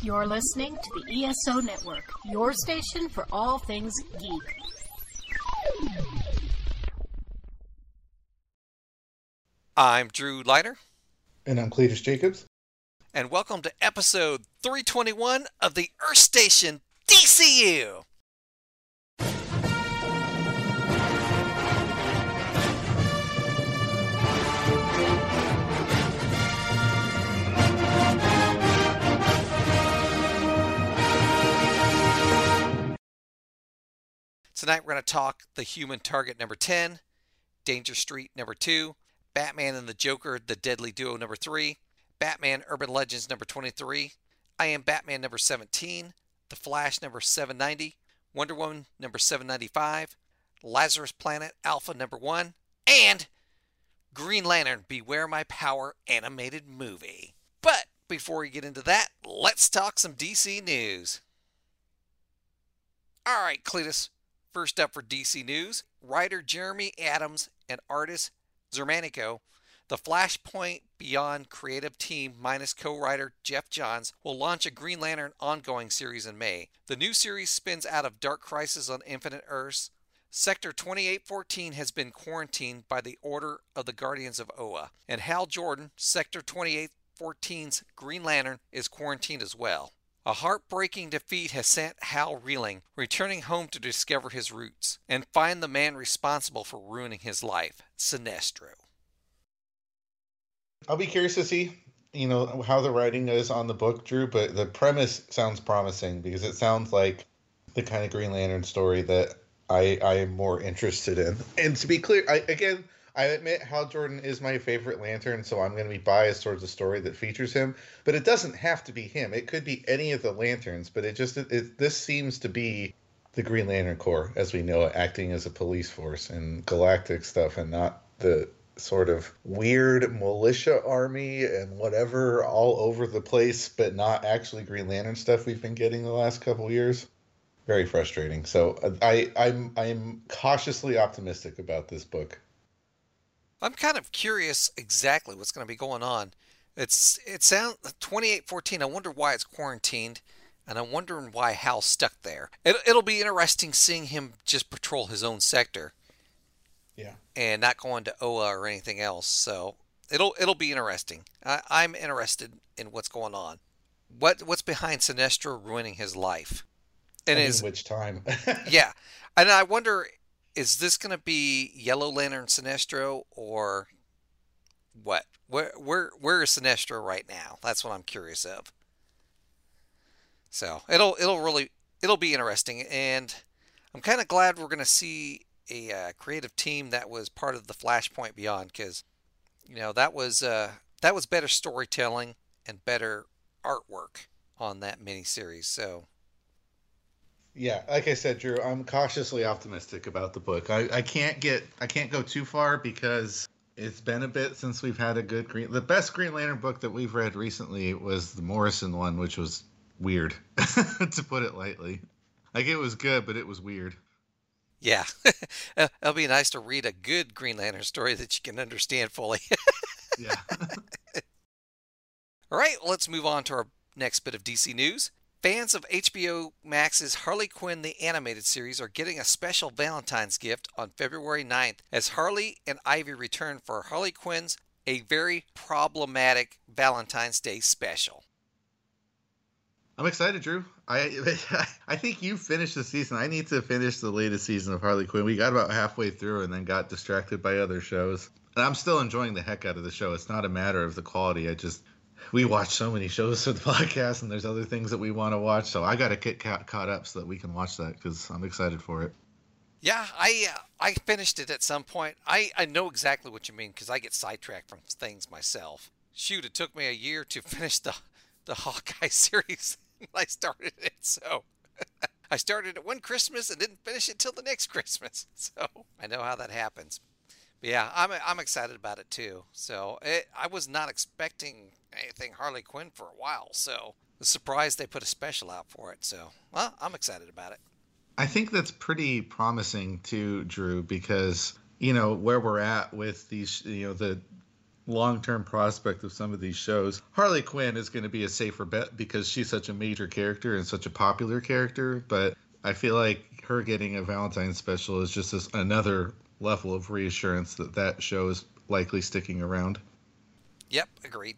You're listening to the ESO Network, your station for all things geek. I'm Drew Leiter. And I'm Cletus Jacobs. And welcome to episode 321 of the Earth Station DCU. Tonight we're going to talk The Human Target number 10, Danger Street number 2, Batman and the Joker, The Deadly Duo number 3, Batman Urban Legends number 23, I Am Batman number 17, The Flash number 790, Wonder Woman number 795, Lazarus Planet Alpha number 1, and Green Lantern Beware My Power animated movie. But before we get into that, let's talk some DC news. All right, Cletus, First up for DC News, writer Jeremy Adams and artist Xermanico, the Flashpoint Beyond creative team minus co-writer Geoff Johns will launch a Green Lantern ongoing series in May. The new series spins out of Dark Crisis on Infinite Earths. Sector 2814 has been quarantined by the order of the Guardians of Oa, and Hal Jordan, Sector 2814's Green Lantern, is quarantined as well. A heartbreaking defeat has sent Hal reeling, returning home to discover his roots and find the man responsible for ruining his life, Sinestro. I'll be curious to see, you know, how the writing is on the book, Drew, but the premise sounds promising because it sounds like the kind of Green Lantern story that I I am more interested in. And to be clear, I again I admit Hal Jordan is my favorite Lantern, so I'm going to be biased towards a story that features him. But it doesn't have to be him. It could be any of the Lanterns. But it just it, it, this seems to be the Green Lantern Corps as we know it, acting as a police force and galactic stuff, and not the sort of weird militia army and whatever all over the place, but not actually Green Lantern stuff we've been getting the last couple years. Very frustrating. So uh, I I'm I'm cautiously optimistic about this book. I'm kind of curious exactly what's going to be going on. It's it sounds 2814. I wonder why it's quarantined, and I'm wondering why Hal's stuck there. It, it'll be interesting seeing him just patrol his own sector. Yeah. And not going to OA or anything else. So it'll it'll be interesting. I, I'm interested in what's going on. What what's behind Sinestro ruining his life? And is which time? yeah, and I wonder is this going to be Yellow Lantern Sinestro or what? Where where where is Sinestro right now? That's what I'm curious of. So it'll it'll really it'll be interesting, and I'm kind of glad we're going to see a uh, creative team that was part of the Flashpoint Beyond because you know that was uh, that was better storytelling and better artwork on that miniseries. So yeah, like I said, Drew, I'm cautiously optimistic about the book. I, I can't get I can't go too far because it's been a bit since we've had a good green. The best Green Lantern book that we've read recently was the Morrison one, which was weird, to put it lightly. Like it was good, but it was weird. Yeah, it'll be nice to read a good Green Lantern story that you can understand fully. yeah. All right, let's move on to our next bit of DC news. Fans of HBO Max's Harley Quinn the Animated Series are getting a special Valentine's gift on February 9th as Harley and Ivy return for Harley Quinn's A Very Problematic Valentine's Day Special. I'm excited, Drew. I I think you finished the season. I need to finish the latest season of Harley Quinn. We got about halfway through and then got distracted by other shows. And I'm still enjoying the heck out of the show. It's not a matter of the quality. I just we watch so many shows for the podcast, and there's other things that we want to watch. So I got to get caught, caught up so that we can watch that because I'm excited for it. Yeah, I uh, I finished it at some point. I, I know exactly what you mean because I get sidetracked from things myself. Shoot, it took me a year to finish the the Hawkeye series. I started it, so I started it one Christmas and didn't finish it till the next Christmas. So I know how that happens. But yeah, I'm I'm excited about it too. So it, I was not expecting anything Harley Quinn for a while. So the surprise they put a special out for it. So well, I'm excited about it. I think that's pretty promising too, Drew, because you know where we're at with these, you know, the long term prospect of some of these shows. Harley Quinn is going to be a safer bet because she's such a major character and such a popular character. But I feel like her getting a Valentine's special is just this, another level of reassurance that that show is likely sticking around. Yep, agreed.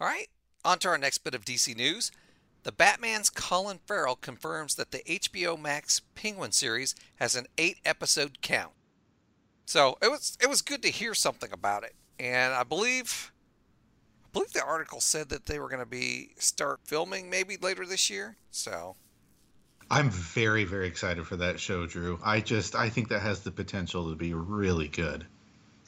All right, on to our next bit of DC news. The Batman's Colin Farrell confirms that the HBO Max Penguin series has an eight episode count. So it was it was good to hear something about it, and I believe I believe the article said that they were going to be start filming maybe later this year. So I'm very very excited for that show, Drew. I just I think that has the potential to be really good.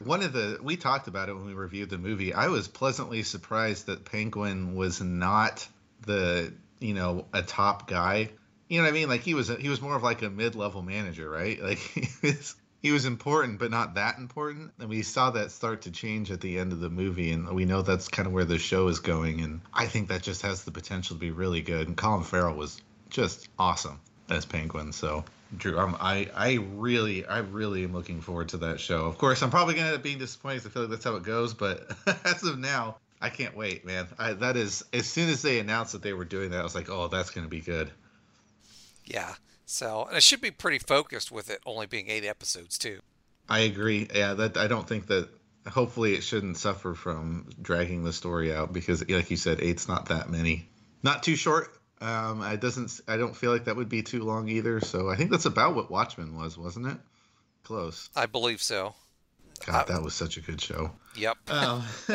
One of the we talked about it when we reviewed the movie. I was pleasantly surprised that Penguin was not the you know a top guy. You know what I mean? Like he was a, he was more of like a mid level manager, right? Like he was he was important, but not that important. And we saw that start to change at the end of the movie, and we know that's kind of where the show is going. And I think that just has the potential to be really good. And Colin Farrell was just awesome as Penguin. So Drew, I'm, I I really I really am looking forward to that show. Of course, I'm probably gonna end up being disappointed. I feel like that's how it goes, but as of now, I can't wait, man. I, that is as soon as they announced that they were doing that, I was like, oh, that's gonna be good. Yeah. So, and it should be pretty focused with it only being eight episodes too. I agree. Yeah, that I don't think that. Hopefully, it shouldn't suffer from dragging the story out because, like you said, eight's not that many. Not too short. Um, it doesn't. I don't feel like that would be too long either. So I think that's about what Watchmen was, wasn't it? Close. I believe so. God, that was such a good show. Yep. Um,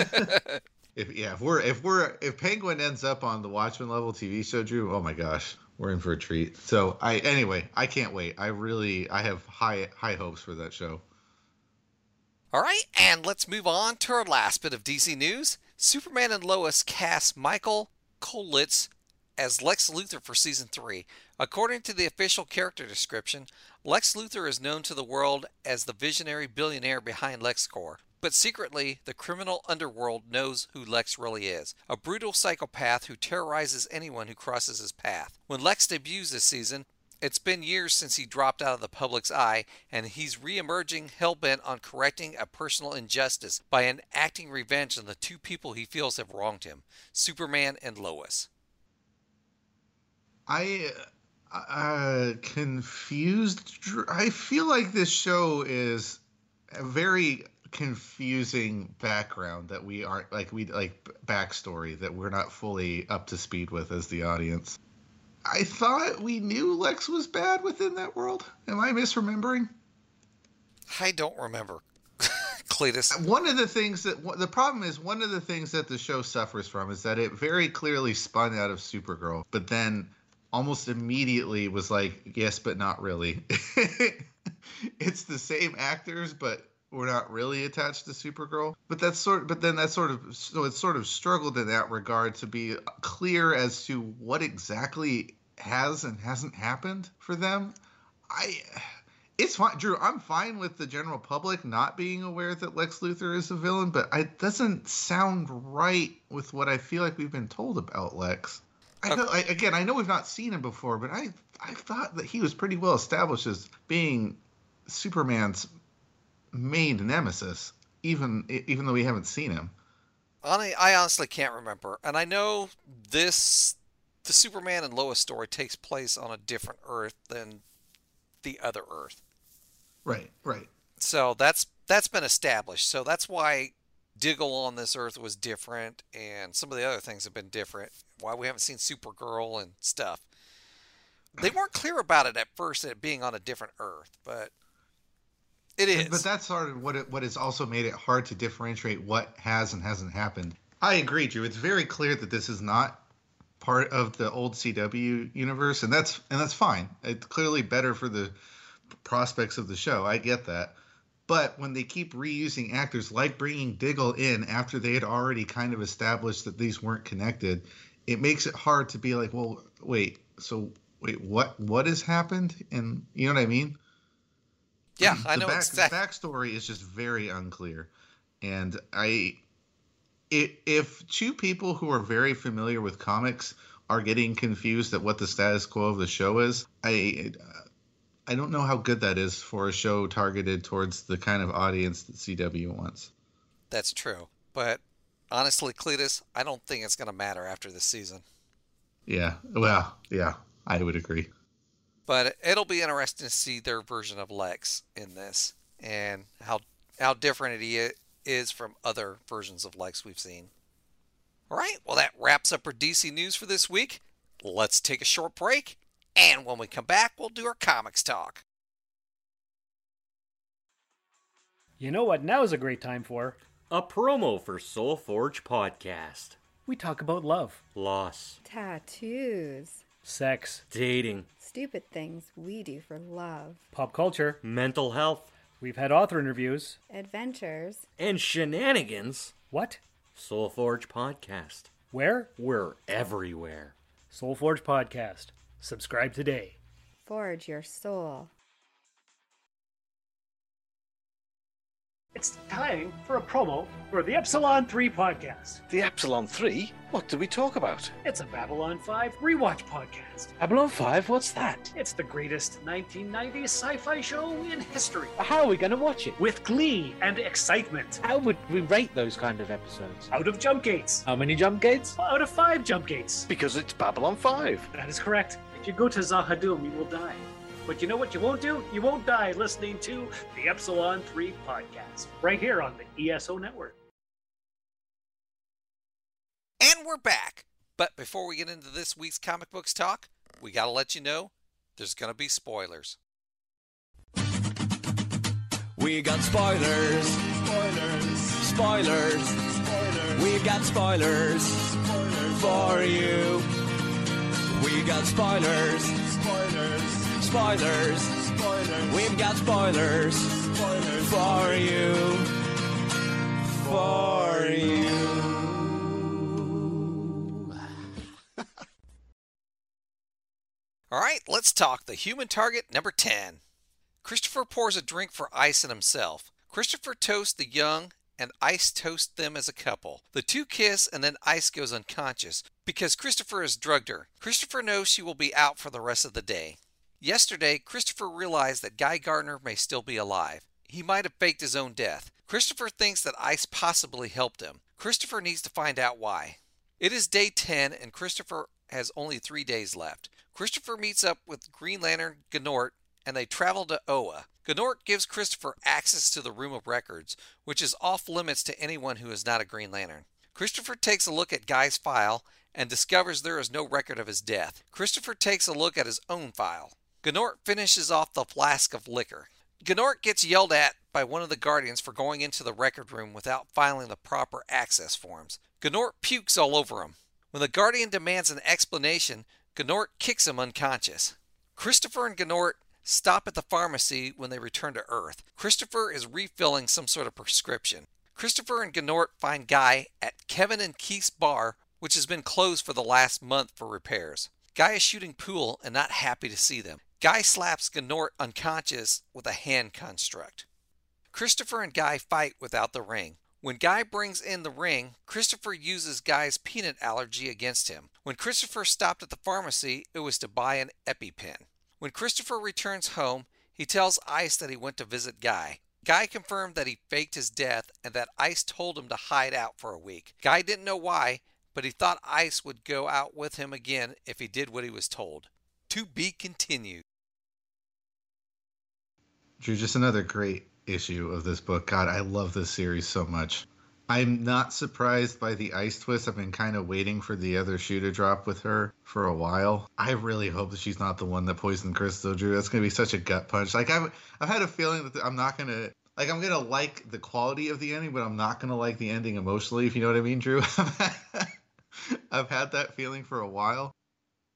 if yeah, if we're if we're if Penguin ends up on the Watchmen level TV show, Drew, oh my gosh, we're in for a treat. So I anyway, I can't wait. I really I have high high hopes for that show. All right, and let's move on to our last bit of DC news. Superman and Lois cast Michael Cudlitz as Lex Luthor for season 3. According to the official character description, Lex Luthor is known to the world as the visionary billionaire behind LexCorp. But secretly, the criminal underworld knows who Lex really is a brutal psychopath who terrorizes anyone who crosses his path. When Lex debuts this season, it's been years since he dropped out of the public's eye, and he's re-emerging hell-bent on correcting a personal injustice by enacting revenge on the two people he feels have wronged him Superman and Lois. I uh, confused. I feel like this show is a very confusing background that we aren't like we like backstory that we're not fully up to speed with as the audience. I thought we knew Lex was bad within that world. Am I misremembering? I don't remember. Cletus. One of the things that the problem is one of the things that the show suffers from is that it very clearly spun out of Supergirl, but then almost immediately was like, yes, but not really. it's the same actors, but we're not really attached to Supergirl. But that's sort but then that sort of so it's sort of struggled in that regard to be clear as to what exactly has and hasn't happened for them. I it's fine, Drew. I'm fine with the general public not being aware that Lex Luthor is a villain, but it doesn't sound right with what I feel like we've been told about Lex. I know, I, again, I know we've not seen him before, but I I thought that he was pretty well established as being Superman's main nemesis, even even though we haven't seen him. I honestly can't remember, and I know this the Superman and Lois story takes place on a different Earth than the other Earth. Right, right. So that's that's been established. So that's why Diggle on this Earth was different, and some of the other things have been different. Why we haven't seen Supergirl and stuff. They weren't clear about it at first, it being on a different Earth, but it is. But that's sort of what it, what has also made it hard to differentiate what has and hasn't happened. I agree, Drew. It's very clear that this is not part of the old CW universe, and that's and that's fine. It's clearly better for the prospects of the show. I get that. But when they keep reusing actors, like bringing Diggle in after they had already kind of established that these weren't connected, it makes it hard to be like, well, wait, so wait, what what has happened? And you know what I mean? Yeah, I know. Back, exactly. The backstory is just very unclear, and I, it, if two people who are very familiar with comics are getting confused at what the status quo of the show is, I, I don't know how good that is for a show targeted towards the kind of audience that CW wants. That's true. But honestly, Cletus, I don't think it's going to matter after this season. Yeah. Well, yeah, I would agree. But it'll be interesting to see their version of Lex in this and how how different it is from other versions of Lex we've seen. All right, well, that wraps up our DC news for this week. Let's take a short break, and when we come back, we'll do our comics talk. You know what now is a great time for? A promo for Soul Forge Podcast. We talk about love, Loss, Tattoos. sex, dating, Stupid things we do for love. pop culture. mental health, We've had author interviews. Adventures. and shenanigans. What? Soul Forge Podcast. Where? We're everywhere. Soul Forge Podcast. Subscribe today. Forge your soul. It's time for a promo for the Epsilon 3 podcast. The Epsilon 3? What do we talk about? It's a Babylon 5 rewatch podcast. Babylon 5? What's that? It's the greatest 1990s sci fi show in history. How are we going to watch it? With glee and excitement. How would we rate those kind of episodes? Out of jump gates. How many jump gates? Out of five jump gates. Because it's Babylon 5. That is correct. If you go to Z'ha'dum, you will die. But you know what you won't do? You won't die listening to the Epsilon 3 podcast, right here on the ESO network. And we're back. But before we get into this week's comic books talk, we got to let you know there's going to be spoilers. We got spoilers. Spoilers. Spoilers. Spoilers. We've got spoilers. Spoilers for you. We got spoilers. Spoilers. Spoilers. Spoilers. We've got spoilers. Spoilers for you. For you. All right, let's talk the human target number 10. Christopher pours a drink for Ice and himself. Christopher toasts the young, and Ice toasts them as a couple. The two kiss, and then Ice goes unconscious because Christopher has drugged her. Christopher knows she will be out for the rest of the day. Yesterday, Christopher realized that Guy Gardner may still be alive. He might have faked his own death. Christopher thinks that Ice possibly helped him. Christopher needs to find out why. It is day 10, and Christopher has only three days left. Christopher meets up with Green Lantern Gnort and they travel to Oa. Gnort gives Christopher access to the Room of Records, which is off limits to anyone who is not a Green Lantern. Christopher takes a look at Guy's file and discovers there is no record of his death. Christopher takes a look at his own file. Gnort finishes off the flask of liquor. Gnort gets yelled at by one of the Guardians for going into the record room without filing the proper access forms. Gnort pukes all over him. When the Guardian demands an explanation, Gnort kicks him unconscious. Christopher and Gnort stop at the pharmacy when they return to Earth. Christopher is refilling some sort of prescription. Christopher and Gnort find Guy at Kevin and Keith's bar, which has been closed for the last month for repairs. Guy is shooting pool and not happy to see them. Guy slaps Gnort unconscious with a hand construct. Christopher and Guy fight without the ring. When Guy brings in the ring, Christopher uses Guy's peanut allergy against him. When Christopher stopped at the pharmacy, it was to buy an EpiPen. When Christopher returns home, he tells Ice that he went to visit Guy. Guy confirmed that he faked his death and that Ice told him to hide out for a week. Guy didn't know why, but he thought Ice would go out with him again if he did what he was told. To be continued. Drew, just another great issue of this book. God, I love this series so much. I'm not surprised by the ice twist. I've been kind of waiting for the other shoe to drop with her for a while. I really hope that she's not the one that poisoned Crystal, Drew. That's gonna be such a gut punch. Like I've I've had a feeling that I'm not gonna like I'm gonna like the quality of the ending, but I'm not gonna like the ending emotionally. If you know what I mean, Drew. I've had that feeling for a while.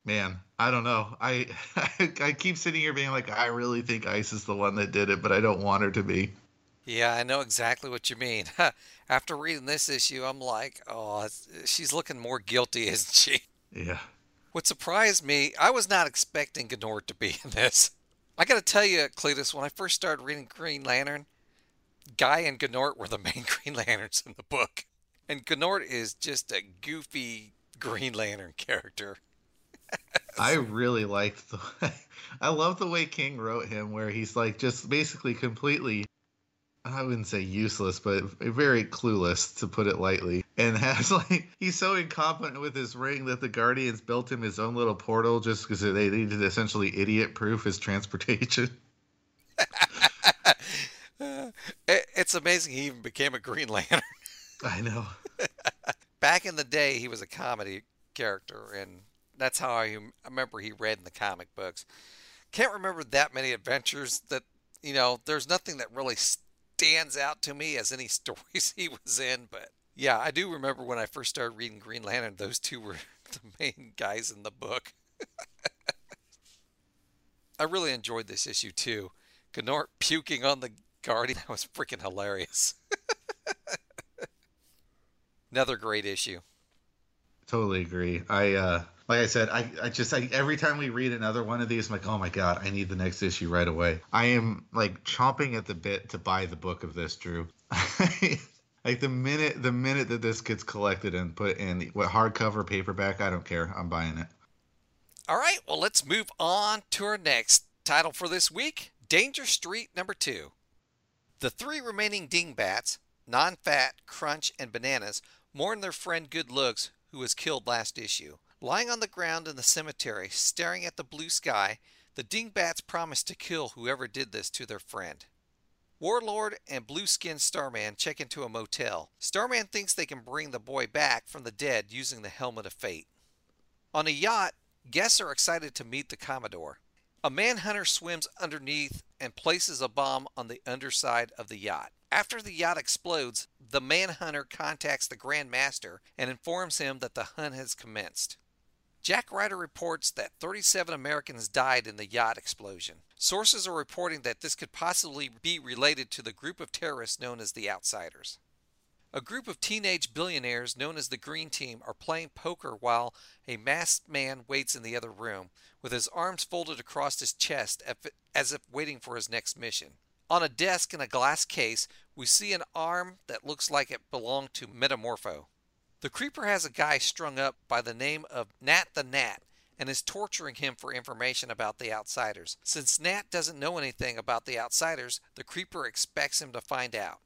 Man, I don't know. I I keep sitting here being like, I really think Ice is the one that did it, but I don't want her to be. Yeah, I know exactly what you mean. After reading this issue, I'm like, oh, she's looking more guilty, isn't she? Yeah. What surprised me, I was not expecting Gnort to be in this. I got to tell you, Cletus, when I first started reading Green Lantern, Guy and Gnort were the main Green Lanterns in the book. And Gnort is just a goofy Green Lantern character. I really liked the I love the way King wrote him where he's like just basically completely I wouldn't say useless, but very clueless to put it lightly. And has like he's so incompetent with his ring that the Guardians built him his own little portal just because they needed essentially idiot proof his transportation. it's amazing he even became a Green Lantern. I know. Back in the day, he was a comedy character, and that's how I remember he read in the comic books. Can't remember that many adventures that you know. There's nothing that really stands out to me as any stories he was in, but yeah, I do remember when I first started reading Green Lantern. Those two were the main guys in the book. I really enjoyed this issue too. Gnort puking on the Guardian that was freaking hilarious. Another great issue. Totally agree. I uh like I said, I, I just I, every time we read another one of these, I'm like, oh my god, I need the next issue right away. I am like chomping at the bit to buy the book of this, Drew. like the minute the minute that this gets collected and put in what hardcover, paperback, I don't care. I'm buying it. All right, well let's move on to our next title for this week, Danger Street number two. The three remaining dingbats, Non-Fat, Crunch, and Bananas, mourn their friend Good Looks, who was killed last issue. Lying on the ground in the cemetery, staring at the blue sky, the dingbats promise to kill whoever did this to their friend. Warlord and Blue Skin Starman check into a motel. Starman thinks they can bring the boy back from the dead using the Helmet of Fate. On a yacht, guests are excited to meet the Commodore. A manhunter swims underneath and places a bomb on the underside of the yacht. After the yacht explodes, the manhunter contacts the Grand Master and informs him that the hunt has commenced. Jack Ryder reports that 37 Americans died in the yacht explosion. Sources are reporting that this could possibly be related to the group of terrorists known as the Outsiders. A group of teenage billionaires known as the Green Team are playing poker while a masked man waits in the other room, with his arms folded across his chest as if waiting for his next mission. On a desk in a glass case, we see an arm that looks like it belonged to Metamorpho. The creeper has a guy strung up by the name of Nat the Nat and is torturing him for information about the outsiders. Since Nat doesn't know anything about the outsiders, the creeper expects him to find out.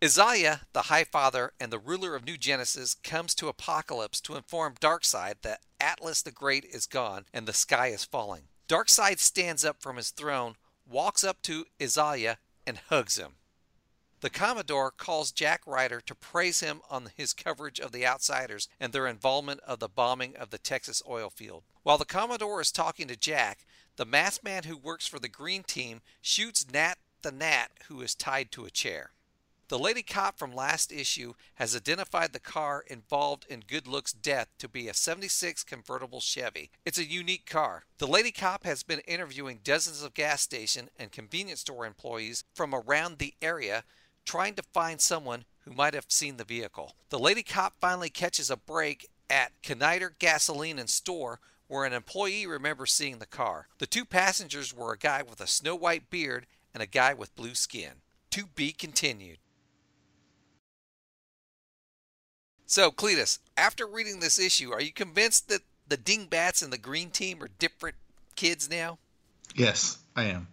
Izaya, the High Father and the ruler of New Genesis, comes to Apokolips to inform Darkseid that Atlas the Great is gone and the sky is falling. Darkseid stands up from his throne, walks up to Izaya, and hugs him. The Commodore calls Jack Ryder to praise him on his coverage of the Outsiders and their involvement of the bombing of the Texas oil field. While the Commodore is talking to Jack, the masked man who works for the Green Team shoots Nat the Nat, who is tied to a chair. The lady cop from last issue has identified the car involved in Good Look's death to be a 76 convertible Chevy. It's a unique car. The lady cop has been interviewing dozens of gas station and convenience store employees from around the area trying to find someone who might have seen the vehicle. The lady cop finally catches a break at Kneider Gasoline and Store where an employee remembers seeing the car. The two passengers were a guy with a snow white beard and a guy with blue skin. To be continued. So, Cletus, after reading this issue, are you convinced that the Dingbats and the Green Team are different kids now? Yes, I am.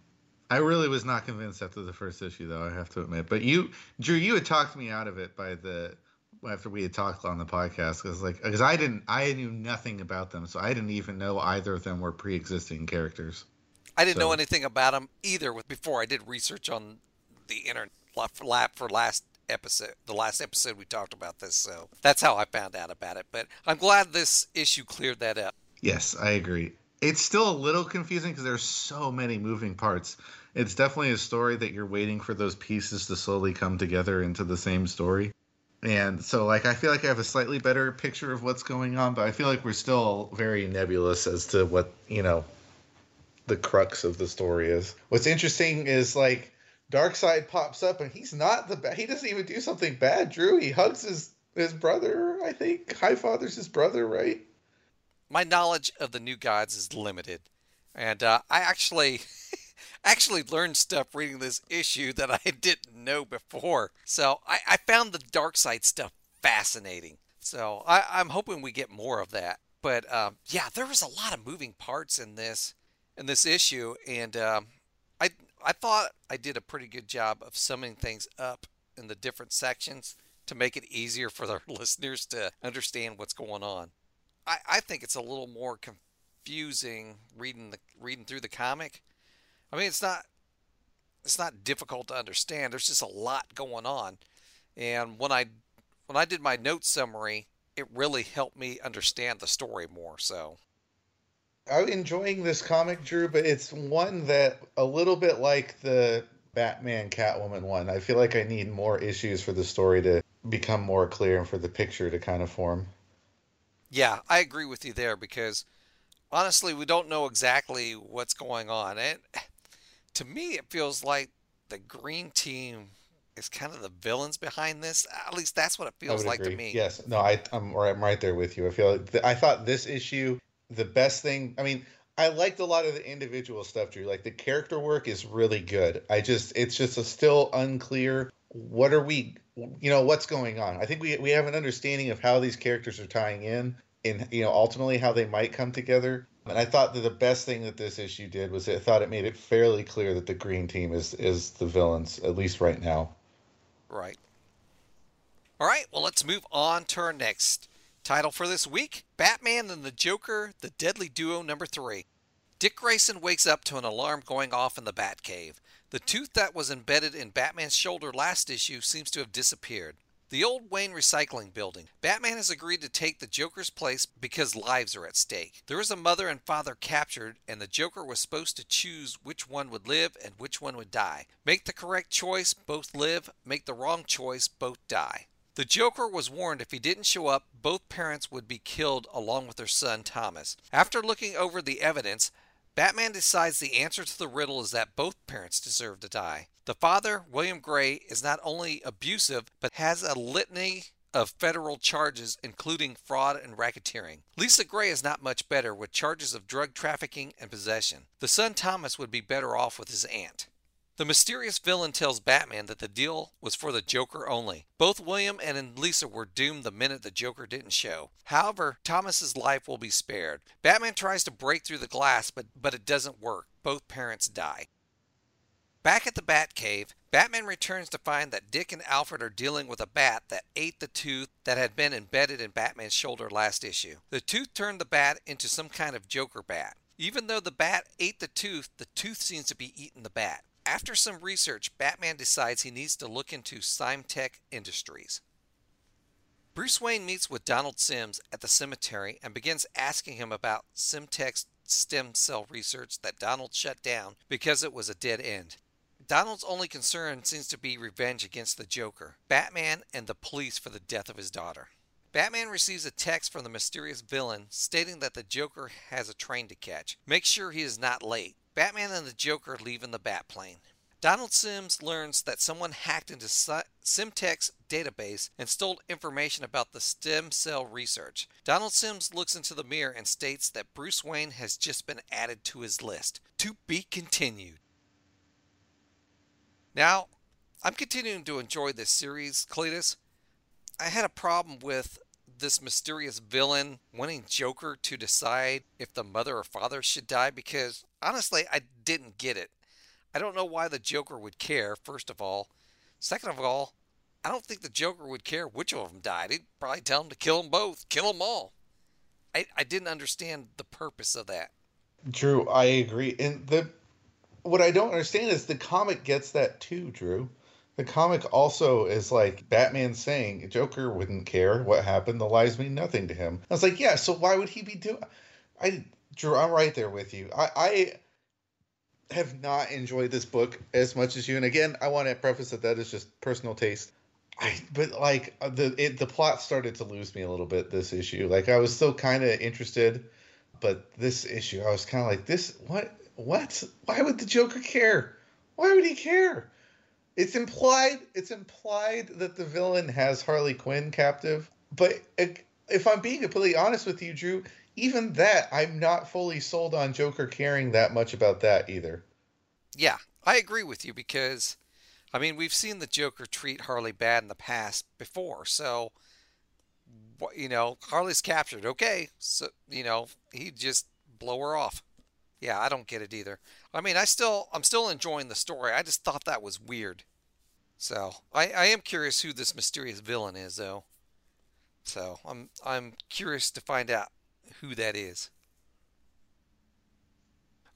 I really was not convinced after the first issue, though. I have to admit. But you, Drew, you had talked me out of it by the after we had talked on the podcast because like because I didn't I knew nothing about them, so I didn't even know either of them were pre-existing characters. I didn't so. know anything about them either with before I did research on the internet for last episode, the last episode we talked about this. So that's how I found out about it. But I'm glad this issue cleared that up. Yes, I agree. It's still a little confusing because there's so many moving parts. It's definitely a story that you're waiting for those pieces to slowly come together into the same story. And so, like, I feel like I have a slightly better picture of what's going on, but I feel like we're still very nebulous as to what, you know, the crux of the story is. What's interesting is, like, Darkseid pops up and he's not the bad. He doesn't even do something bad. Drew, he hugs his his brother. I think High Father's his brother, right? My knowledge of the New Gods is limited, and uh, I actually actually learned stuff reading this issue that I didn't know before. So I, I found the Darkseid stuff fascinating. So I, am hoping we get more of that. But um, yeah, there was a lot of moving parts in this in this issue, and um, I I thought I did a pretty good job of summing things up in the different sections to make it easier for the listeners to understand what's going on. I, I think it's a little more confusing reading the reading through the comic. I mean, it's not it's not difficult to understand. There's just a lot going on, and when I when I did my note summary, it really helped me understand the story more. So I'm enjoying this comic, Drew, but it's one that a little bit like the Batman Catwoman one. I feel like I need more issues for the story to become more clear and for the picture to kind of form. Yeah, I agree with you there because honestly, we don't know exactly what's going on. And to me, it feels like the green team is kind of the villains behind this. At least that's what it feels like agree. to me. Yes, no, I, I'm right, I'm right there with you. I feel like th- I thought this issue, the best thing. I mean, I liked a lot of the individual stuff, Drew. Like the character work is really good. I just, it's just a still unclear. What are we? You know, what's going on? I think we we have an understanding of how these characters are tying in, and you know, ultimately how they might come together. And I thought that the best thing that this issue did was it thought it made it fairly clear that the green team is is the villains, at least right now. Right. All right, well, let's move on to our next title for this week Batman and the Joker, the Deadly Duo number three. Dick Grayson wakes up to an alarm going off in the Batcave. The tooth that was embedded in Batman's shoulder last issue seems to have disappeared. The old Wayne Recycling Building. Batman has agreed to take the Joker's place because lives are at stake. There is a mother and father captured, and the Joker was supposed to choose which one would live and which one would die. Make the correct choice, both live. Make the wrong choice, both die. The Joker was warned if he didn't show up, both parents would be killed along with their son Thomas. After looking over the evidence, Batman decides the answer to the riddle is that both parents deserve to die. The father, William Gray, is not only abusive, but has a litany of federal charges, including fraud and racketeering. Lisa Gray is not much better, with charges of drug trafficking and possession. The son Thomas would be better off with his aunt. The mysterious villain tells Batman that the deal was for the Joker only. Both William and Lisa were doomed the minute the Joker didn't show. However, Thomas's life will be spared. Batman tries to break through the glass, but, but it doesn't work. Both parents die. Back at the Batcave, Batman returns to find that Dick and Alfred are dealing with a bat that ate the tooth that had been embedded in Batman's shoulder last issue. The tooth turned the bat into some kind of Joker bat. Even though the bat ate the tooth, the tooth seems to be eating the bat. After some research, Batman decides he needs to look into Symtech Industries. Bruce Wayne meets with Donald Sims at the cemetery and begins asking him about Symtech's stem cell research that Donald shut down because it was a dead end. Donald's only concern seems to be revenge against the Joker, Batman, and the police for the death of his daughter. Batman receives a text from the mysterious villain stating that the Joker has a train to catch. Make sure he is not late. Batman and the Joker leave in the Batplane. Donald Sims learns that someone hacked into Symtech's database and stole information about the stem cell research. Donald Sims looks into the mirror and states that Bruce Wayne has just been added to his list. To be continued. Now, I'm continuing to enjoy this series, Cletus. I had a problem with this mysterious villain wanting Joker to decide if the mother or father should die because honestly, I didn't get it. I don't know why the Joker would care, first of all. Second of all, I don't think the Joker would care which of them died. He'd probably tell them to kill them both, kill them all. I, I didn't understand the purpose of that. Drew, I agree. And the what I don't understand is the comic gets that too, Drew. The comic also is like Batman saying Joker wouldn't care what happened. The lies mean nothing to him. I was like, yeah. So why would he be doing? I Drew, I'm right there with you. I, I have not enjoyed this book as much as you. And again, I want to preface that that is just personal taste. I, but like uh, the it, the plot started to lose me a little bit this issue. Like I was still kind of interested, but this issue I was kind of like this. What what? Why would the Joker care? Why would he care? It's implied. It's implied that the villain has Harley Quinn captive. But if I'm being completely honest with you, Drew, even that, I'm not fully sold on Joker caring that much about that either. Yeah, I agree with you because, I mean, we've seen the Joker treat Harley bad in the past before. So, you know, Harley's captured. Okay, so you know, he just blow her off. Yeah, I don't get it either. I mean, I still, I'm still enjoying the story. I just thought that was weird. So I, I am curious who this mysterious villain is, though. So I'm, I'm curious to find out who that is.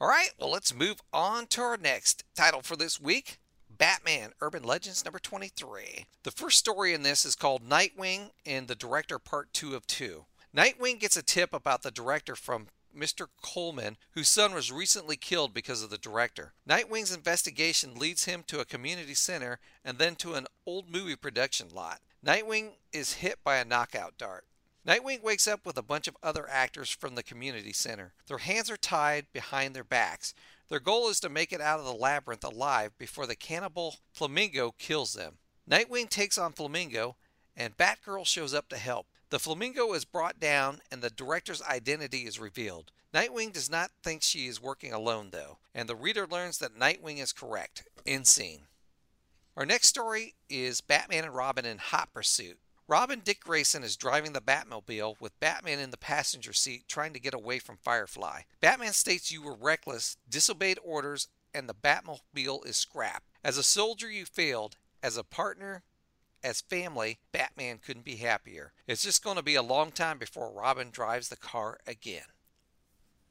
All right, well, let's move on to our next title for this week Batman Urban Legends number 23. The first story in this is called Nightwing and the Director Part 2 of 2. Nightwing gets a tip about the director from Mr. Coleman, whose son was recently killed because of the director. Nightwing's investigation leads him to a community center and then to an old movie production lot. Nightwing is hit by a knockout dart. Nightwing wakes up with a bunch of other actors from the community center. Their hands are tied behind their backs. Their goal is to make it out of the labyrinth alive before the cannibal Flamingo kills them. Nightwing takes on Flamingo, and Batgirl shows up to help. The Flamingo is brought down, and the director's identity is revealed. Nightwing does not think she is working alone, though, and the reader learns that Nightwing is correct. End scene. Our next story is Batman and Robin in hot pursuit. Robin Dick Grayson is driving the Batmobile with Batman in the passenger seat trying to get away from Firefly. Batman states you were reckless, disobeyed orders, and the Batmobile is scrapped. As a soldier, you failed. As a partner, as family, Batman couldn't be happier. It's just going to be a long time before Robin drives the car again.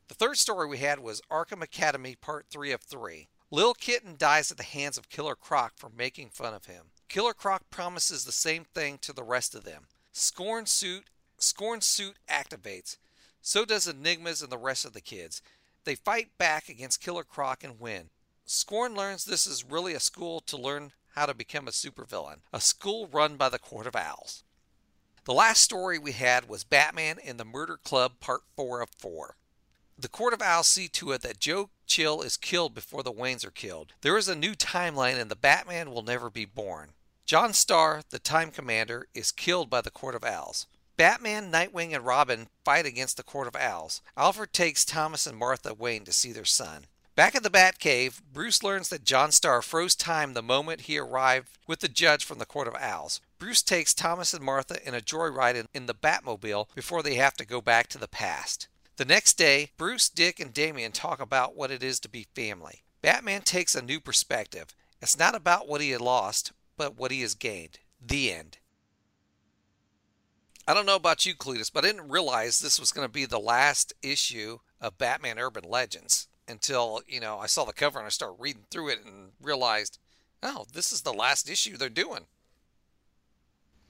The third story we had was Arkham Academy Part 3 of 3. Lil Kitten dies at the hands of Killer Croc for making fun of him. Killer Croc promises the same thing to the rest of them. Scorn suit Scorn suit activates. So does Enigmas and the rest of the kids. They fight back against Killer Croc and win. Scorn learns this is really a school to learn how to become a supervillain, a school run by the Court of Owls. The last story we had was Batman and the Murder Club Part 4 of 4. The Court of Owls see to it that Joe Chill is killed before the Waynes are killed. There is a new timeline and the Batman will never be born. John Starr, the Time Commander, is killed by the Court of Owls. Batman, Nightwing, and Robin fight against the Court of Owls. Alfred takes Thomas and Martha Wayne to see their son. Back at the Batcave, Bruce learns that John Starr froze time the moment he arrived with the judge from the Court of Owls. Bruce takes Thomas and Martha in a joyride in the Batmobile before they have to go back to the past. The next day, Bruce, Dick, and Damian talk about what it is to be family. Batman takes a new perspective. It's not about what he had lost, but what he has gained. The end. I don't know about you, Cletus, but I didn't realize this was going to be the last issue of Batman Urban Legends until, you know, I saw the cover and I started reading through it and realized, oh, this is the last issue they're doing.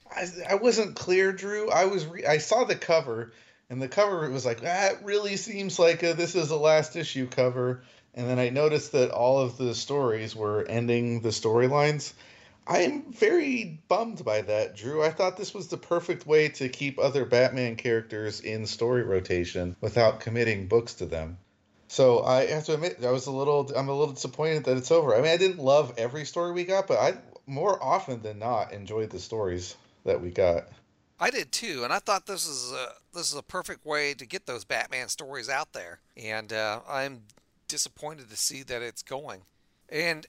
I, I wasn't clear, Drew. I was re- I saw the cover, and the cover was like that. Really seems like a, this is the last issue cover. And then I noticed that all of the stories were ending the storylines. I'm very bummed by that, Drew. I thought this was the perfect way to keep other Batman characters in story rotation without committing books to them. So I have to admit, I was a little, I'm a little disappointed that it's over. I mean, I didn't love every story we got, but I more often than not enjoyed the stories that we got. I did too, and I thought this is a this is a perfect way to get those Batman stories out there. And uh, I'm disappointed to see that it's going. And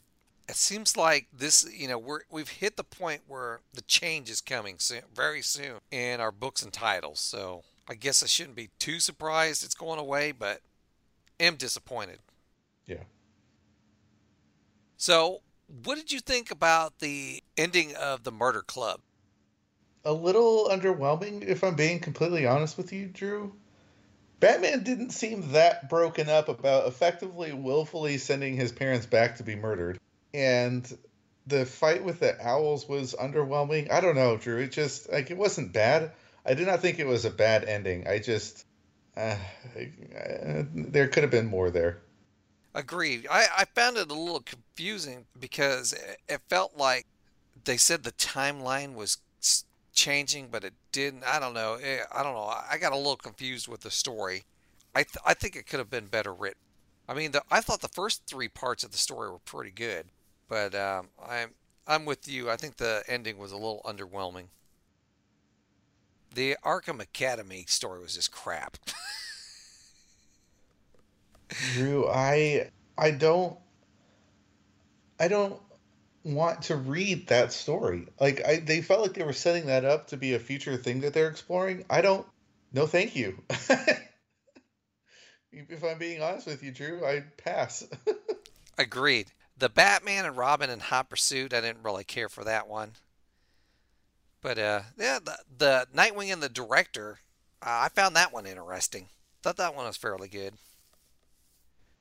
it seems like this, you know, we're we've hit the point where the change is coming soon, very soon in our books and titles. So I guess I shouldn't be too surprised it's going away, but am disappointed. Yeah. So, what did you think about the ending of the Murder Club? A little underwhelming, if I'm being completely honest with you, Drew. Batman didn't seem that broken up about effectively willfully sending his parents back to be murdered. And the fight with the owls was underwhelming. I don't know, Drew. It just like it wasn't bad. I did not think it was a bad ending. I just uh, there could have been more there. Agreed. I, I found it a little confusing because it, it felt like they said the timeline was changing, but it didn't. I don't know. It, I don't know. I got a little confused with the story. I th- I think it could have been better written. I mean, the, I thought the first three parts of the story were pretty good, but um, I'm I'm with you. I think the ending was a little underwhelming. The Arkham Academy story was just crap. Drew, I I don't I don't want to read that story. Like I they felt like they were setting that up to be a future thing that they're exploring. I don't no thank you. If I'm being honest with you, Drew, I'd pass. Agreed. The Batman and Robin in Hot Pursuit, I didn't really care for that one. But uh, yeah, the, the Nightwing and the Director, uh, I found that one interesting. Thought that one was fairly good.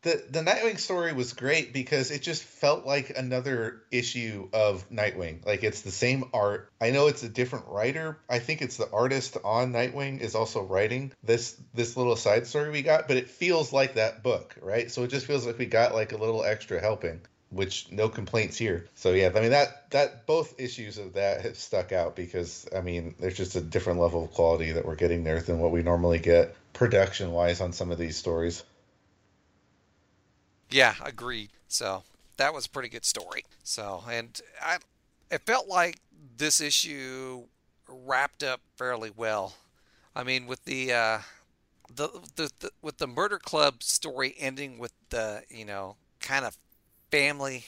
the the Nightwing story was great because it just felt like another issue of Nightwing. Like it's the same art. I know it's a different writer. I think it's the artist on Nightwing is also writing this this little side story we got, but it feels like that book, right? So it just feels like we got like a little extra helping, which no complaints here. So yeah, I mean that that both issues of that have stuck out because I mean there's just a different level of quality that we're getting there than what we normally get production wise on some of these stories. Yeah, agreed. So that was a pretty good story. So, and I, it felt like this issue wrapped up fairly well. I mean, with the, uh, the, the, the with the murder club story ending with the you know kind of family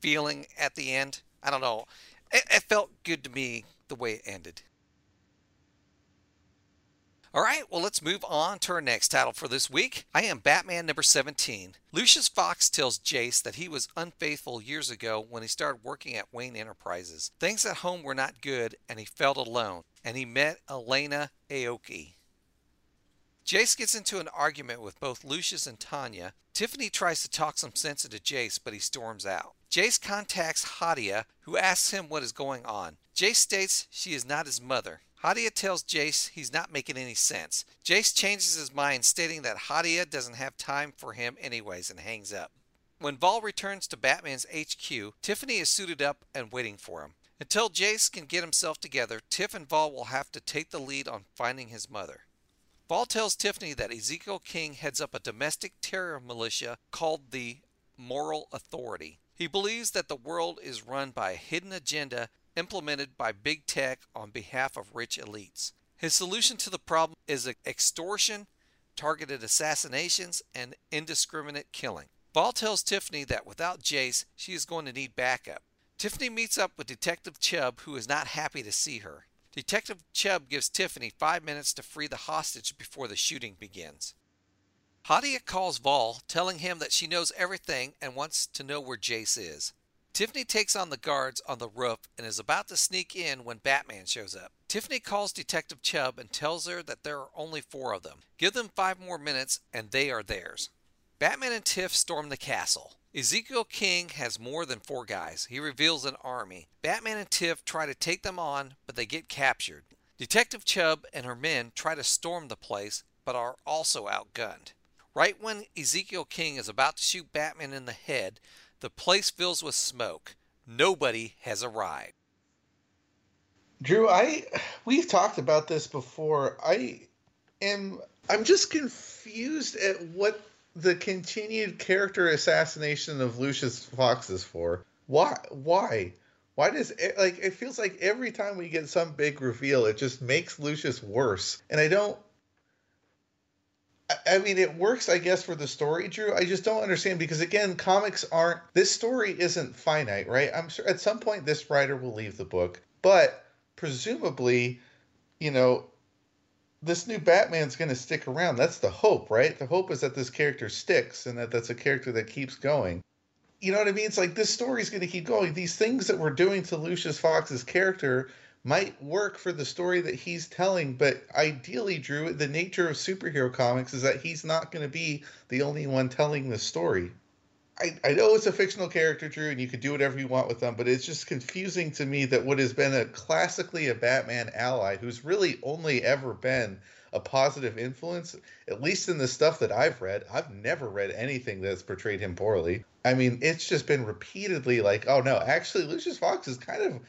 feeling at the end. I don't know. It, it felt good to me the way it ended. All right, well, let's move on to our next title for this week. I am Batman number 17. Lucius Fox tells Jace that he was unfaithful years ago when he started working at Wayne Enterprises. Things at home were not good, and he felt alone, and he met Elena Aoki. Jace gets into an argument with both Lucius and Tanya. Tiffany tries to talk some sense into Jace, but he storms out. Jace contacts Hadia, who asks him what is going on. Jace states she is not his mother. Hadia tells Jace he's not making any sense. Jace changes his mind, stating that Hadia doesn't have time for him anyways, and hangs up. When Vol returns to Batman's HQ, Tiffany is suited up and waiting for him. Until Jace can get himself together, Tiff and Vol will have to take the lead on finding his mother. Vol tells Tiffany that Ezekiel King heads up a domestic terror militia called the Moral Authority. He believes that the world is run by a hidden agenda implemented by big tech on behalf of rich elites. His solution to the problem is extortion, targeted assassinations, and indiscriminate killing. Vol tells Tiffany that without Jace, she is going to need backup. Tiffany meets up with Detective Chubb, who is not happy to see her. Detective Chubb gives Tiffany five minutes to free the hostage before the shooting begins. Hadia calls Vol, telling him that she knows everything and wants to know where Jace is. Tiffany takes on the guards on the roof and is about to sneak in when Batman shows up. Tiffany calls Detective Chubb and tells her that there are only four of them. Give them five more minutes and they are theirs. Batman and Tiff storm the castle. Ezekiel King has more than four guys. He reveals an army. Batman and Tiff try to take them on, but they get captured. Detective Chubb and her men try to storm the place, but are also outgunned. Right when Ezekiel King is about to shoot Batman in the head, the place fills with smoke. Nobody has arrived. Drew, I we've talked about this before. I am I'm just confused at what the continued character assassination of Lucius Fox is for. Why why? Why does it, like it feels like every time we get some big reveal it just makes Lucius worse. And I don't I mean, it works, I guess, for the story, Drew. I just don't understand because, again, comics aren't. This story isn't finite, right? I'm sure at some point this writer will leave the book, but presumably, you know, this new Batman's going to stick around. That's the hope, right? The hope is that this character sticks and that that's a character that keeps going. You know what I mean? It's like this story's going to keep going. These things that we're doing to Lucius Fox's character might work for the story that he's telling, but ideally, Drew, the nature of superhero comics is that he's not going to be the only one telling the story. I, I know it's a fictional character, Drew, and you could do whatever you want with them, but it's just confusing to me that what has been a classically a Batman ally, who's really only ever been a positive influence, at least in the stuff that I've read. I've never read anything that's portrayed him poorly. I mean, it's just been repeatedly like, oh no, actually, Lucius Fox is kind of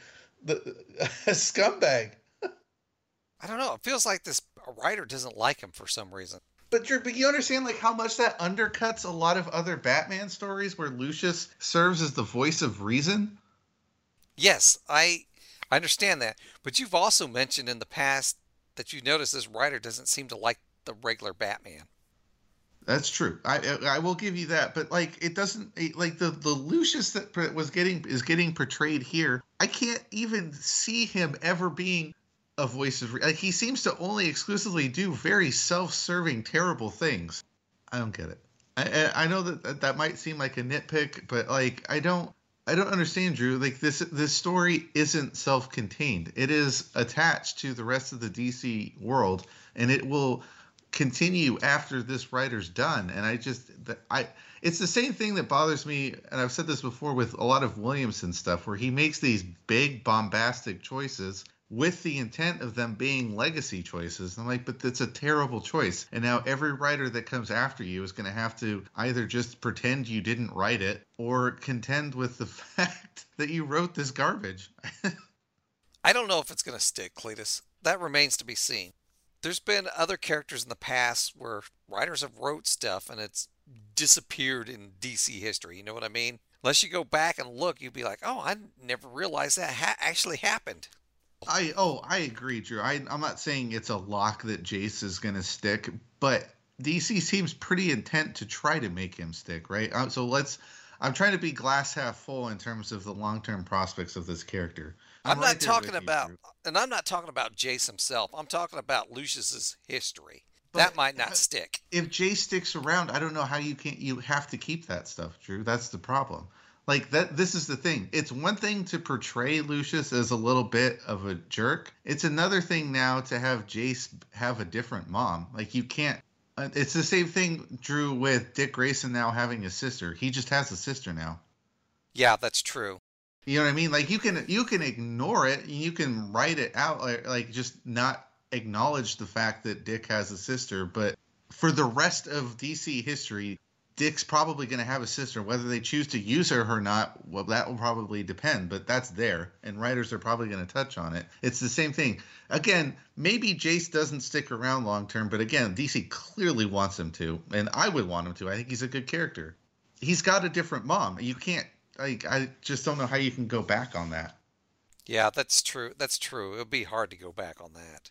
the a scumbag. I don't know. It feels like this writer doesn't like him for some reason. But Drew, but you understand like how much that undercuts a lot of other Batman stories where Lucius serves as the voice of reason. Yes, I I understand that. But you've also mentioned in the past that you notice this writer doesn't seem to like the regular Batman. That's true. I I will give you that, but like it doesn't it, like the the Lucius that was getting is getting portrayed here. I can't even see him ever being a voice of like he seems to only exclusively do very self-serving, terrible things. I don't get it. I, I know that that- might seem like a nitpick, but like I don't I don't understand, Drew. Like this this story isn't self-contained. It is attached to the rest of the DC world, and it will continue after this writer's done. And I just I it's the same thing that bothers me, and I've said this before with a lot of Williamson stuff, where he makes these big bombastic choices with the intent of them being legacy choices. I'm like, but that's a terrible choice. And now every writer that comes after you is going to have to either just pretend you didn't write it or contend with the fact that you wrote this garbage. I don't know if it's going to stick, Cletus. That remains to be seen. There's been other characters in the past where writers have wrote stuff and it's disappeared in DC history. You know what I mean? Unless you go back and look, you'd be like, "Oh, I never realized that ha- actually happened." I oh I agree, Drew. I I'm not saying it's a lock that Jace is going to stick, but DC seems pretty intent to try to make him stick, right? Uh, so let's. I'm trying to be glass half full in terms of the long term prospects of this character. I'm, right not there talking with you, about, Drew. and I'm not talking about Jace himself. I'm talking about Lucius's history. But- that might not but- stick. If Jace sticks around, I don't know how you can't. You have to keep that stuff, Drew. That's the problem. Like that. This is the thing. It's one thing to portray Lucius as a little bit of a jerk. It's another thing now to have Jace have a different mom. Like you can't. uh, It's the same thing, Drew, with Dick Grayson now having a sister. He just has a sister now. Yeah, that's true. You know what I mean? Like you can you can ignore it, you can write it out, like, like just not acknowledge the fact that Dick has a sister. But for the rest of DC history, Dick's probably going to have a sister. Whether they choose to use her or not, well, that will probably depend. But that's there, and writers are probably going to touch on it. It's the same thing. Again, maybe Jace doesn't stick around long term, but again, DC clearly wants him to, and I would want him to. I think he's a good character. He's got a different mom. You can't. Like, I just don't know how you can go back on that. Yeah, that's true. That's true. It would be hard to go back on that.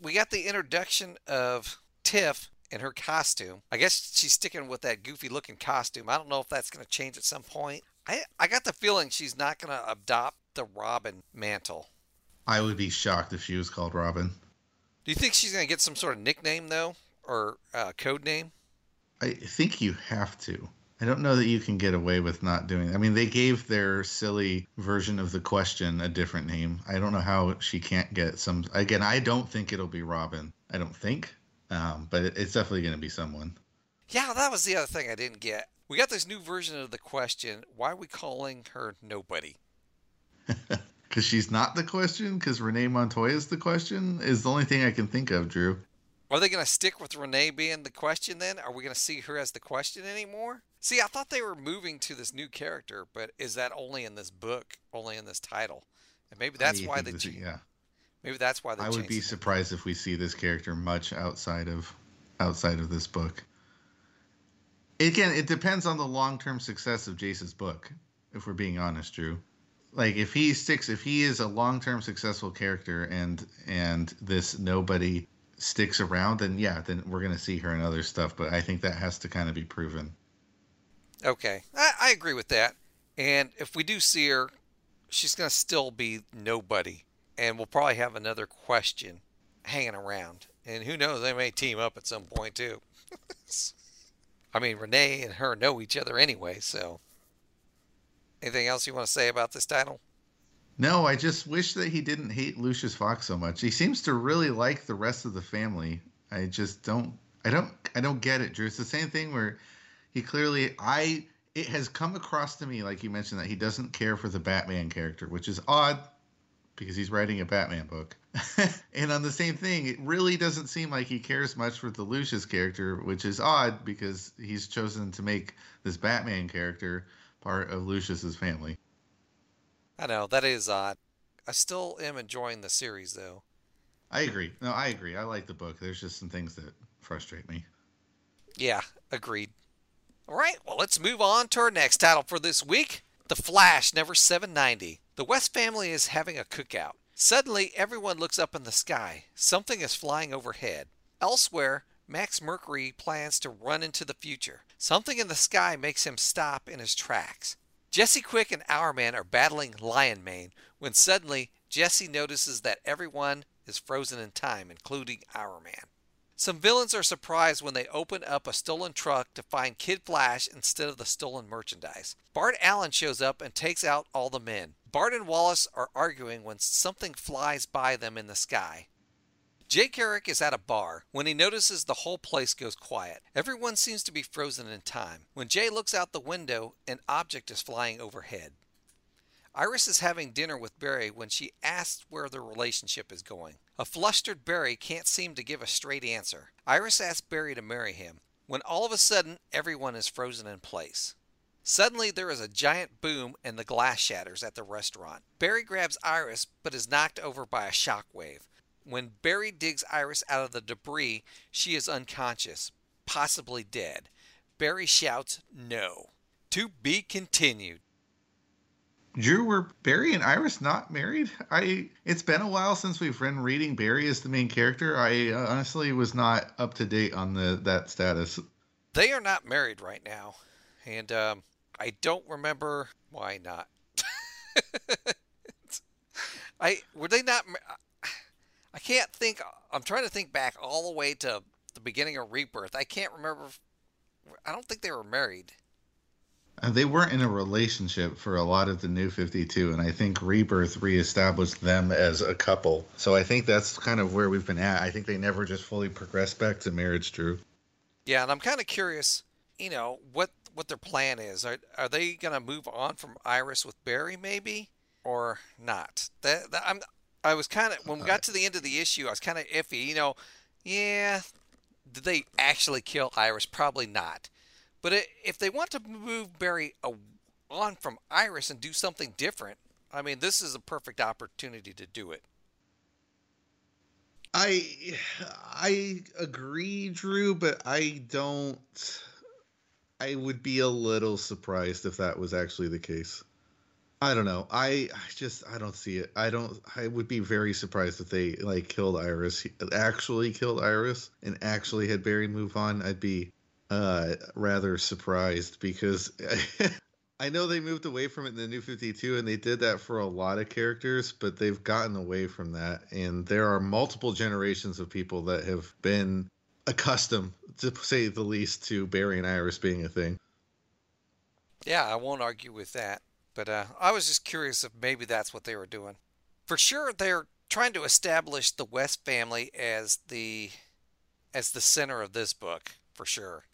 We got the introduction of Tiff in her costume. I guess she's sticking with that goofy looking costume. I don't know if that's going to change at some point. I, I got the feeling she's not going to adopt the Robin mantle. I would be shocked if she was called Robin. Do you think she's going to get some sort of nickname, though? Or uh, code name? I think you have to. I don't know that you can get away with not doing. I mean, they gave their silly version of the question a different name. I don't know how she can't get some. Again, I don't think it'll be Robin. I don't think, um, but it, it's definitely going to be someone. Yeah, that was the other thing I didn't get. We got this new version of the question. Why are we calling her Nobody? Because she's not the question. Because Renee Montoya is the question. Is the only thing I can think of, Drew. Are they going to stick with Renee being the question then? Are we going to see her as the question anymore? See, I thought they were moving to this new character, but is that only in this book, only in this title? And maybe that's why they this- yeah. Maybe that's why they I would be it. surprised if we see this character much outside of outside of this book. Again, it depends on the long term success of Jace's book. If we're being honest, Drew, like if he sticks, if he is a long term successful character, and and this nobody sticks around, then yeah, then we're gonna see her in other stuff. But I think that has to kind of be proven. Okay, I, I agree with that. And if we do see her, she's going to still be nobody, and we'll probably have another question hanging around. And who knows, they may team up at some point too. I mean, Renee and her know each other anyway, so. Anything else you want to say about this title? No, I just wish that he didn't hate Lucius Fox so much. He seems to really like the rest of the family. I just don't I don't I don't get it, Drew. It's the same thing where he clearly I it has come across to me like you mentioned that he doesn't care for the Batman character, which is odd because he's writing a Batman book. and on the same thing, it really doesn't seem like he cares much for the Lucius character, which is odd because he's chosen to make this Batman character part of Lucius's family. I know, that is odd. I still am enjoying the series, though. I agree. No, I agree. I like the book. There's just some things that frustrate me. Yeah, agreed. All right, well, let's move on to our next title for this week The Flash, Never 790. The West family is having a cookout. Suddenly, everyone looks up in the sky. Something is flying overhead. Elsewhere, Max Mercury plans to run into the future. Something in the sky makes him stop in his tracks. Jesse Quick and Hourman are battling Lion Mane when suddenly Jesse notices that everyone is frozen in time, including Hourman. Some villains are surprised when they open up a stolen truck to find Kid Flash instead of the stolen merchandise. Bart Allen shows up and takes out all the men. Bart and Wallace are arguing when something flies by them in the sky. Jay Garrick is at a bar. When he notices the whole place goes quiet, everyone seems to be frozen in time. When Jay looks out the window, an object is flying overhead. Iris is having dinner with Barry when she asks where their relationship is going. A flustered Barry can't seem to give a straight answer. Iris asks Barry to marry him, when all of a sudden everyone is frozen in place. Suddenly there is a giant boom and the glass shatters at the restaurant. Barry grabs Iris but is knocked over by a shock wave. When Barry digs Iris out of the debris, she is unconscious, possibly dead. Barry shouts, No. To be continued. Drew, were Barry and Iris not married? I. It's been a while since we've been reading Barry as the main character. I uh, honestly was not up to date on the that status. They are not married right now, and um, I don't remember why not. I were they not? I can't think. I'm trying to think back all the way to the beginning of Rebirth. I can't remember. I don't think they were married. Uh, they weren't in a relationship for a lot of the New 52, and I think Rebirth reestablished them as a couple. So I think that's kind of where we've been at. I think they never just fully progressed back to marriage, Drew. Yeah, and I'm kind of curious, you know, what what their plan is. Are are they gonna move on from Iris with Barry, maybe, or not? That, that I'm. I was kind of when we got to the end of the issue, I was kind of iffy. You know, yeah, did they actually kill Iris? Probably not. But if they want to move Barry on from Iris and do something different, I mean, this is a perfect opportunity to do it. I I agree, Drew, but I don't. I would be a little surprised if that was actually the case. I don't know. I, I just I don't see it. I don't. I would be very surprised if they like killed Iris, actually killed Iris, and actually had Barry move on. I'd be uh rather surprised because I know they moved away from it in the new 52 and they did that for a lot of characters, but they've gotten away from that and there are multiple generations of people that have been accustomed to say the least to Barry and Iris being a thing. Yeah, I won't argue with that, but uh, I was just curious if maybe that's what they were doing. For sure they're trying to establish the West family as the as the center of this book, for sure.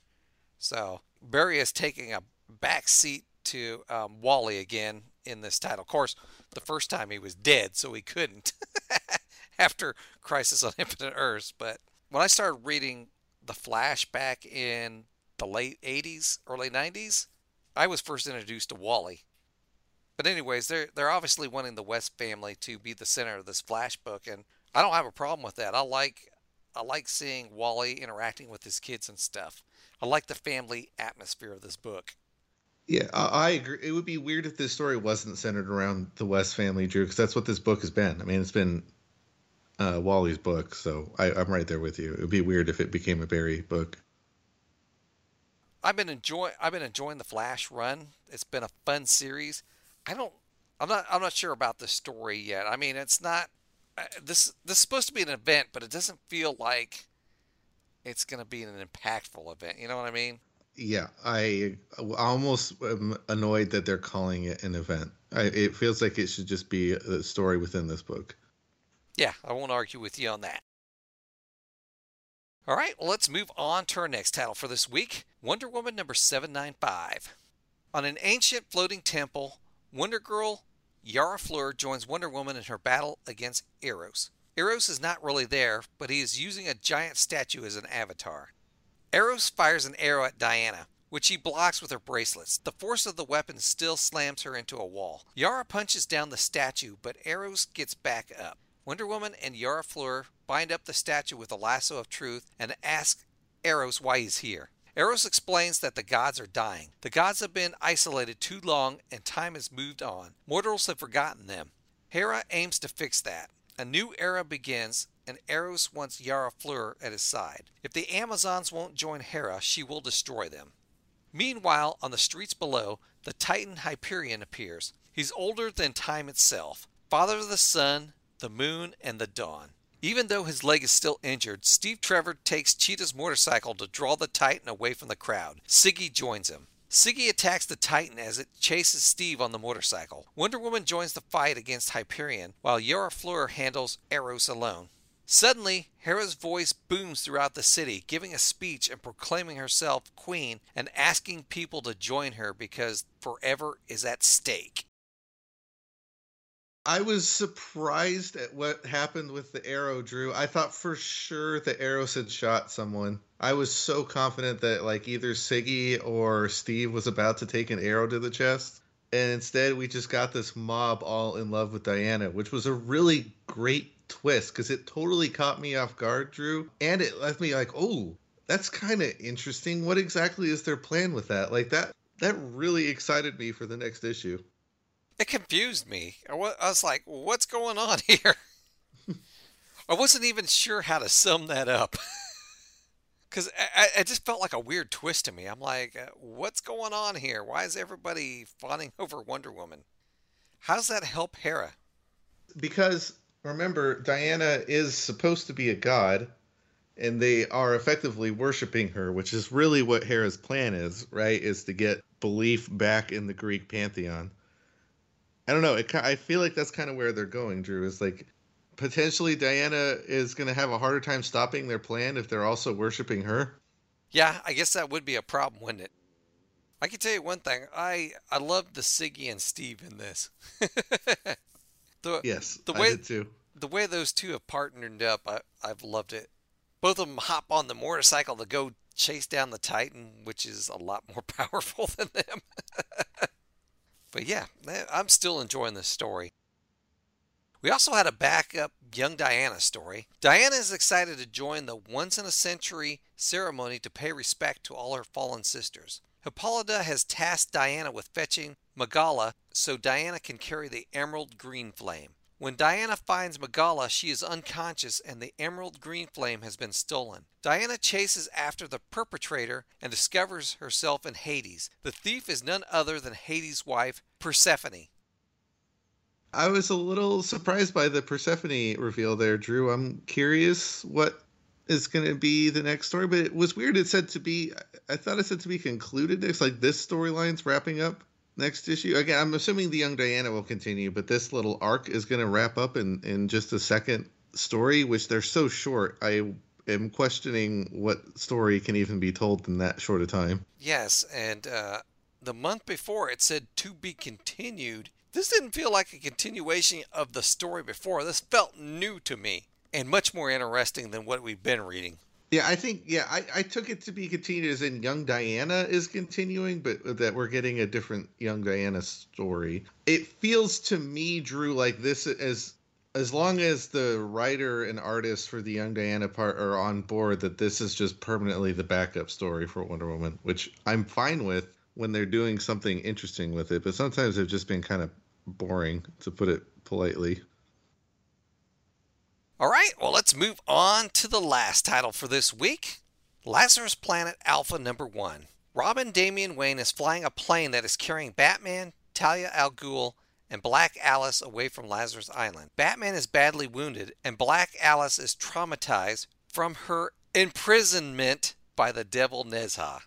So Barry is taking a back seat to um, Wally again in this title. Of course, the first time he was dead, so he couldn't after Crisis on Infinite Earths. But when I started reading The Flash back in the late 80s, early 90s, I was first introduced to Wally. But anyways, they're they're obviously wanting the West family to be the center of this Flash book, and I don't have a problem with that. I like I like seeing Wally interacting with his kids and stuff. I like the family atmosphere of this book. Yeah, I, agree. It would be weird if this story wasn't centered around the West family, Drew, because that's what this book has been. I mean, it's been uh, Wally's book, so I, I'm right there with you. It would be weird if it became a Barry book. I've been enjoying. I've been enjoying the Flash run. It's been a fun series. I don't. I'm not. I'm not sure about the story yet. I mean, it's not. Uh, this this is supposed to be an event, but it doesn't feel like it's going to be an impactful event. You know what I mean? Yeah, I almost am annoyed that they're calling it an event. I, it feels like it should just be a story within this book. Yeah, I won't argue with you on that. All right, well, let's move on to our next title for this week Wonder Woman number 795. On an ancient floating temple, Wonder Girl Yara Fleur joins Wonder Woman in her battle against Eros. Eros is not really there, but he is using a giant statue as an avatar. Eros fires an arrow at Diana, which he blocks with her bracelets. The force of the weapon still slams her into a wall. Yara punches down the statue, but Eros gets back up. Wonder Woman and Yara Fleur bind up the statue with a lasso of truth and ask Eros why he's here. Eros explains that the gods are dying. The gods have been isolated too long and time has moved on. Mortals have forgotten them. Hera aims to fix that. A new era begins, and Eros wants Yara Fleur at his side. If the Amazons won't join Hera, she will destroy them. Meanwhile, on the streets below, the Titan Hyperion appears. He's older than time itself, father of the sun, the moon, and the dawn. Even though his leg is still injured, Steve Trevor takes Cheetah's motorcycle to draw the Titan away from the crowd. Siggy joins him. Siggy attacks the Titan as it chases Steve on the motorcycle. Wonder Woman joins the fight against Hyperion, while Yara Fleur handles Eros alone. Suddenly, Hera's voice booms throughout the city, giving a speech and proclaiming herself queen and asking people to join her because forever is at stake. I was surprised at what happened with the arrow, Drew. I thought for sure the arrows had shot someone. I was so confident that like either Siggy or Steve was about to take an arrow to the chest. And instead we just got this mob all in love with Diana, which was a really great twist because it totally caught me off guard, Drew. And it left me like, oh, that's kind of interesting. What exactly is their plan with that? Like that that really excited me for the next issue. It confused me. I was like, what's going on here? I wasn't even sure how to sum that up. Because it just felt like a weird twist to me. I'm like, uh, what's going on here? Why is everybody fawning over Wonder Woman? How does that help Hera? Because remember, Diana is supposed to be a god, and they are effectively worshiping her, which is really what Hera's plan is, right? Is to get belief back in the Greek pantheon. I don't know. It, I feel like that's kind of where they're going, Drew. Is like potentially Diana is going to have a harder time stopping their plan if they're also worshiping her. Yeah, I guess that would be a problem, wouldn't it? I can tell you one thing. I I love the Siggy and Steve in this. the, yes, the way, I did too. The way those two have partnered up, I, I've loved it. Both of them hop on the motorcycle to go chase down the Titan, which is a lot more powerful than them. But yeah, eh, I'm still enjoying this story. We also had a backup young Diana story. Diana is excited to join the once in a century ceremony to pay respect to all her fallen sisters. Hippolyta has tasked Diana with fetching Magala so Diana can carry the emerald green flame. When Diana finds Magala, she is unconscious and the emerald green flame has been stolen. Diana chases after the perpetrator and discovers herself in Hades. The thief is none other than Hades' wife, Persephone. I was a little surprised by the Persephone reveal there, Drew. I'm curious what is going to be the next story, but it was weird. It said to be, I thought it said to be concluded next, like this storyline's wrapping up next issue. Again, I'm assuming the young Diana will continue, but this little arc is going to wrap up in in just a second story, which they're so short. I am questioning what story can even be told in that short a time. Yes, and uh, the month before it said to be continued. This didn't feel like a continuation of the story before. This felt new to me and much more interesting than what we've been reading. Yeah, I think yeah, I, I took it to be continued as in young Diana is continuing, but that we're getting a different young Diana story. It feels to me, Drew, like this as as long as the writer and artist for the young Diana part are on board, that this is just permanently the backup story for Wonder Woman, which I'm fine with when they're doing something interesting with it. But sometimes they've just been kind of boring, to put it politely. All right, well, let's move on to the last title for this week Lazarus Planet Alpha number one. Robin Damian Wayne is flying a plane that is carrying Batman, Talia al Ghul, and Black Alice away from Lazarus Island. Batman is badly wounded, and Black Alice is traumatized from her imprisonment by the devil Nezha.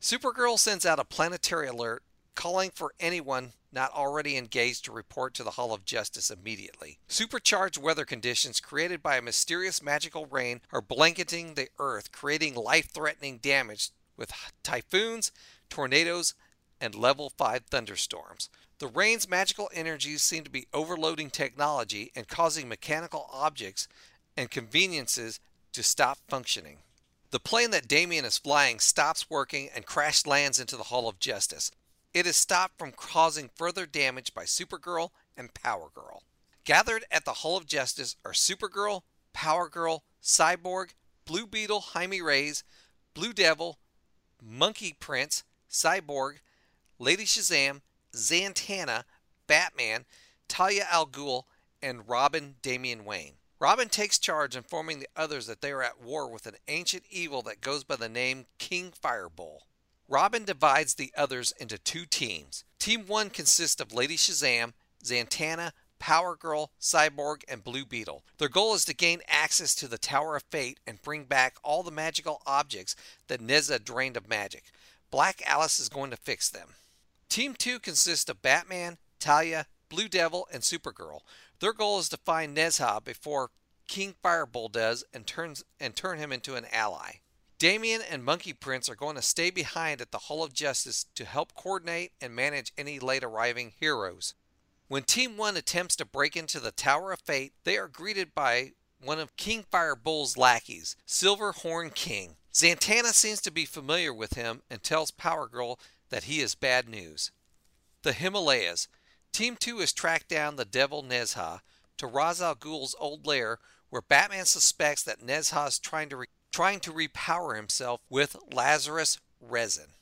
Supergirl sends out a planetary alert calling for anyone not already engaged to report to the Hall of Justice immediately. Supercharged weather conditions created by a mysterious magical rain are blanketing the Earth, creating life threatening damage with typhoons, tornadoes, and level 5 thunderstorms. The rain's magical energies seem to be overloading technology and causing mechanical objects and conveniences to stop functioning. The plane that Damian is flying stops working and crash lands into the Hall of Justice. It is stopped from causing further damage by Supergirl and Power Girl. Gathered at the Hall of Justice are Supergirl, Power Girl, Cyborg, Blue Beetle Jaime Reyes, Blue Devil, Monkey Prince, Cyborg, Lady Shazam, Zatanna, Batman, Talia al Ghul, and Robin Damian Wayne. Robin takes charge, informing the others that they are at war with an ancient evil that goes by the name King Firebull. Robin divides the others into two teams. Team 1 consists of Lady Shazam, Zatanna, Power Girl, Cyborg, and Blue Beetle. Their goal is to gain access to the Tower of Fate and bring back all the magical objects that Nezha drained of magic. Black Alice is going to fix them. Team 2 consists of Batman, Talia, Blue Devil, and Supergirl. Their goal is to find Nezha before King Firebull does and turns and turn him into an ally. Damian and Monkey Prince are going to stay behind at the Hall of Justice to help coordinate and manage any late arriving heroes. When Team 1 attempts to break into the Tower of Fate, they are greeted by one of King Firebull's lackeys, Silver Horn King. Zatanna seems to be familiar with him and tells Power Girl that he is bad news. The Himalayas. Team 2 has tracked down the Devil Nezha to Ra's al Ghul's old lair where Batman suspects that Nezha is trying to, trying to repower himself with Lazarus resin.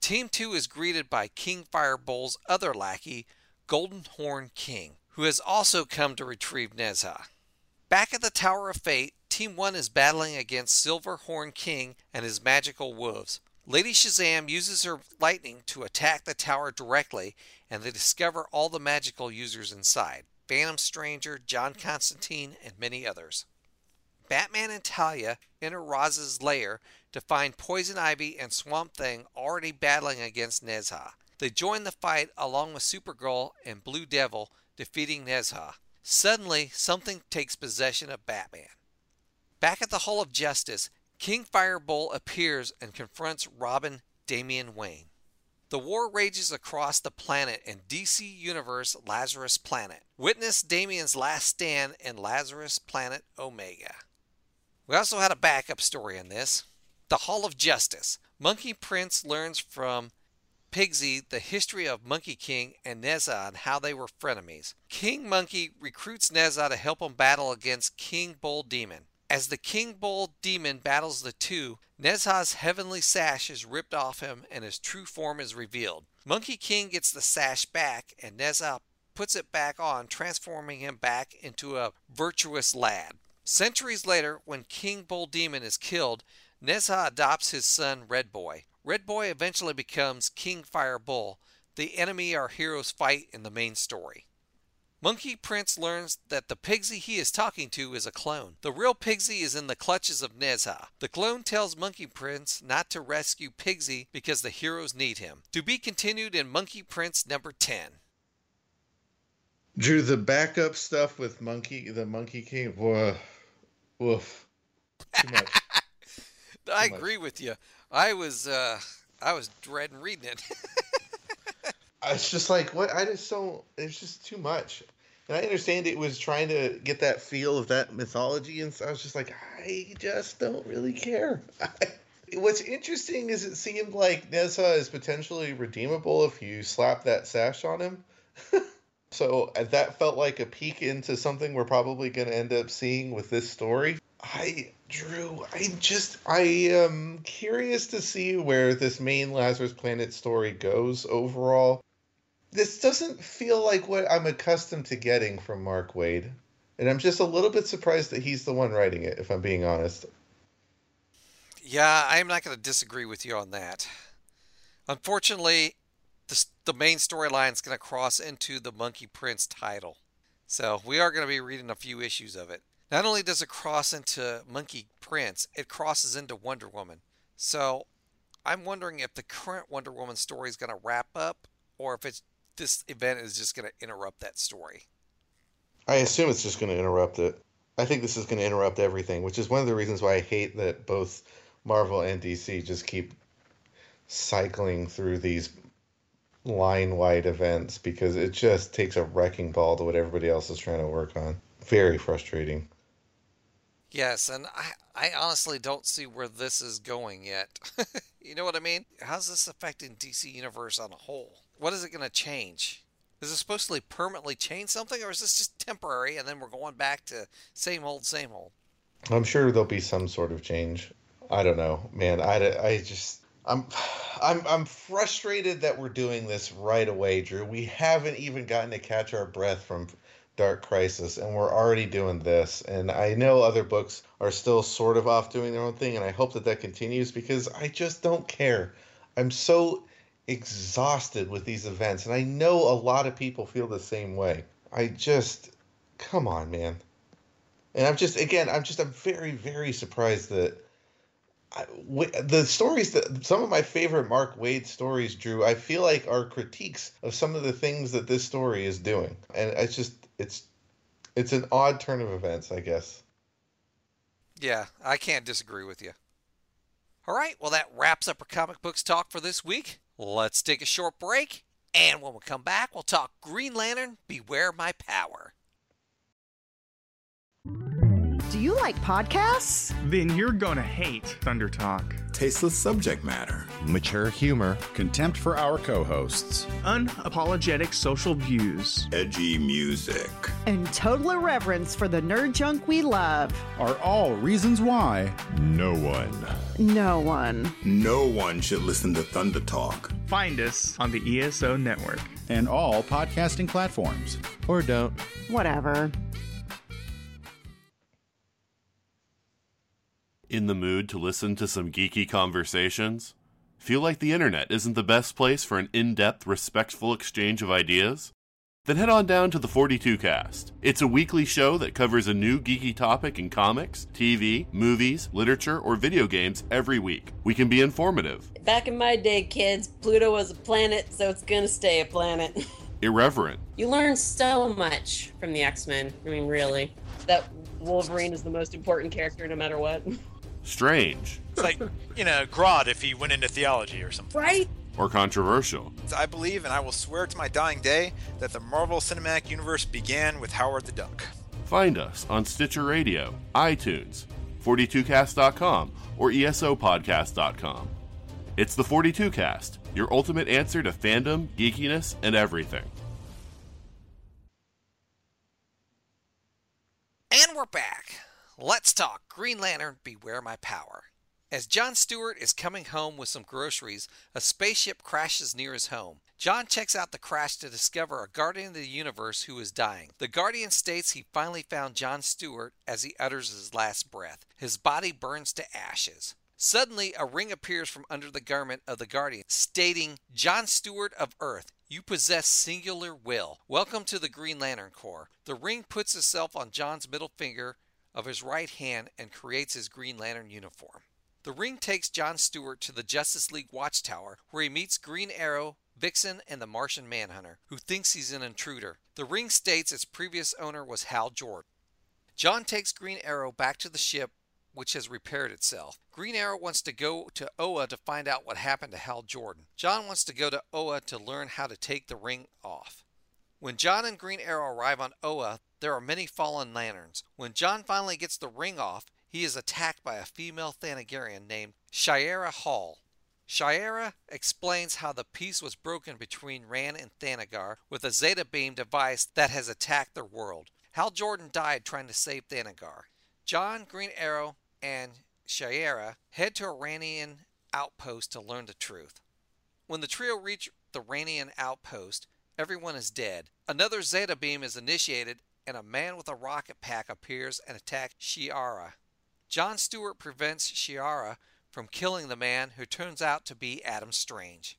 Team 2 is greeted by King Firebull's other lackey, Golden Horn King, who has also come to retrieve Nezha. Back at the Tower of Fate, Team 1 is battling against Silverhorn King and his magical wolves. Lady Shazam uses her lightning to attack the tower directly, and they discover all the magical users inside Phantom Stranger, John Constantine, and many others. Batman and Talia enter Ra's lair to find Poison Ivy and Swamp Thing already battling against Nezha. They join the fight along with Supergirl and Blue Devil, defeating Nezha. Suddenly, something takes possession of Batman. Back at the Hall of Justice, King Firebull appears and confronts Robin Damian Wayne. The war rages across the planet in DC Universe Lazarus Planet. Witness Damian's last stand in Lazarus Planet Omega. We also had a backup story in this. The Hall of Justice. Monkey Prince learns from Pigsy the history of Monkey King and Nezha and how they were frenemies. King Monkey recruits Nezha to help him battle against King Bull Demon. As the King Bull demon battles the two, Nezha's heavenly sash is ripped off him and his true form is revealed. Monkey King gets the sash back and Nezha puts it back on, transforming him back into a virtuous lad. Centuries later, when King Bull Demon is killed, Nezha adopts his son Red Boy. Red Boy eventually becomes King Fire Bull, the enemy our heroes fight in the main story. Monkey Prince learns that the Pigsy he is talking to is a clone. The real Pigsy is in the clutches of Nezha. The clone tells Monkey Prince not to rescue Pigsy because the heroes need him. To be continued in Monkey Prince number 10. Drew, the backup stuff with Monkey, the Monkey King, woof, woof. Too much. I agree with you. I was uh I was dreading reading it. It's just like what I just don't. It's just too much. And I understand it was trying to get that feel of that mythology, and so I was just like, I just don't really care. What's interesting is it seemed like Nezha is potentially redeemable if you slap that sash on him. So uh, that felt like a peek into something we're probably going to end up seeing with this story. I, Drew, I just, I am curious to see where this main Lazarus Planet story goes overall. This doesn't feel like what I'm accustomed to getting from Mark Waid. And I'm just a little bit surprised that he's the one writing it, if I'm being honest. yeah, I'm not going to disagree with you on that. Unfortunately, the, the main storyline is going to cross into the Monkey Prince title. So we are going to be reading a few issues of it. Not only does it cross into Monkey Prince, it crosses into Wonder Woman. So I'm wondering if the current Wonder Woman story is going to wrap up or if it's this event is just going to interrupt that story. I assume it's just going to interrupt it. I think this is going to interrupt everything, which is one of the reasons why I hate that both Marvel and DC just keep cycling through these line wide events because it just takes a wrecking ball to what everybody else is trying to work on. Very frustrating. Yes, and I, I honestly don't see where this is going yet. you know what I mean? How's this affecting DC Universe on a whole? What is it going to change? Is it supposed to like, permanently change something, or is this just temporary and then we're going back to same old, same old? I'm sure there'll be some sort of change. I don't know, man. I, I just I'm I'm I'm frustrated that we're doing this right away, Drew. We haven't even gotten to catch our breath from Dark Crisis, and we're already doing this. And I know other books are still sort of off doing their own thing, and I hope that that continues because I just don't care. I'm so exhausted with these events, and I know a lot of people feel the same way. I just, come on, man. And I'm just, again, I'm just, I'm very, very surprised that The stories that some of my favorite Mark Waid stories, Drew, I feel like are critiques of some of the things that this story is doing, and it's just, it's, it's an odd turn of events, I guess. Yeah, I can't disagree with you. All right, well, that wraps up our comic books talk for this week. Let's take a short break, and when we come back, we'll talk Green Lantern Beware My Power. Do you like podcasts? Then you're gonna hate Thunder Talk. Tasteless subject matter, mature humor, contempt for our co hosts, unapologetic social views, edgy music, and total irreverence for the nerd junk we love are all reasons why no one, no one, no one should listen to Thunder Talk. Find us on the ESO network and all podcasting platforms. Or don't. Whatever. In the mood to listen to some geeky conversations? Feel like the internet isn't the best place for an in depth, respectful exchange of ideas? Then head on down to the 42 Cast. It's a weekly show that covers a new geeky topic in comics, TV, movies, literature, or video games every week. We can be informative. Back in my day, kids, Pluto was a planet, so it's gonna stay a planet. Irreverent. You learn so much from the X Men. I mean, really. That Wolverine is the most important character no matter what. strange. It's like, you know, Grodd if he went into theology or something. Right? Or controversial. I believe, and I will swear to my dying day, that the Marvel Cinematic Universe began with Howard the Duck. Find us on Stitcher Radio, iTunes, 42cast.com, or ESOpodcast.com. It's the 42cast, your ultimate answer to fandom, geekiness, and everything. And we're back. Let's talk Green Lantern Beware My Power. As John Stewart is coming home with some groceries, a spaceship crashes near his home. John checks out the crash to discover a guardian of the universe who is dying. The guardian states he finally found John Stewart as he utters his last breath. His body burns to ashes. Suddenly, a ring appears from under the garment of the guardian, stating, John Stewart of Earth, you possess singular will. Welcome to the Green Lantern Corps. The ring puts itself on John's middle finger of his right hand and creates his Green Lantern uniform. The ring takes John Stewart to the Justice League Watchtower, where he meets Green Arrow, Vixen, and the Martian Manhunter, who thinks he's an intruder. The ring states its previous owner was Hal Jordan. John takes Green Arrow back to the ship, which has repaired itself. Green Arrow wants to go to Oa to find out what happened to Hal Jordan. John wants to go to Oa to learn how to take the ring off. When John and Green Arrow arrive on Oa, there are many fallen lanterns. When John finally gets the ring off, he is attacked by a female Thanagarian named Shiera Hall. Shiera explains how the peace was broken between Rann and Thanagar with a Zeta beam device that has attacked their world. Hal Jordan died trying to save Thanagar. John, Green Arrow, and Shiera head to a Rannian outpost to learn the truth. When the trio reach the Rannian outpost, everyone is dead. Another Zeta beam is initiated, and a man with a rocket pack appears and attacks Shiera. John Stewart prevents Shiera from killing the man who turns out to be Adam Strange.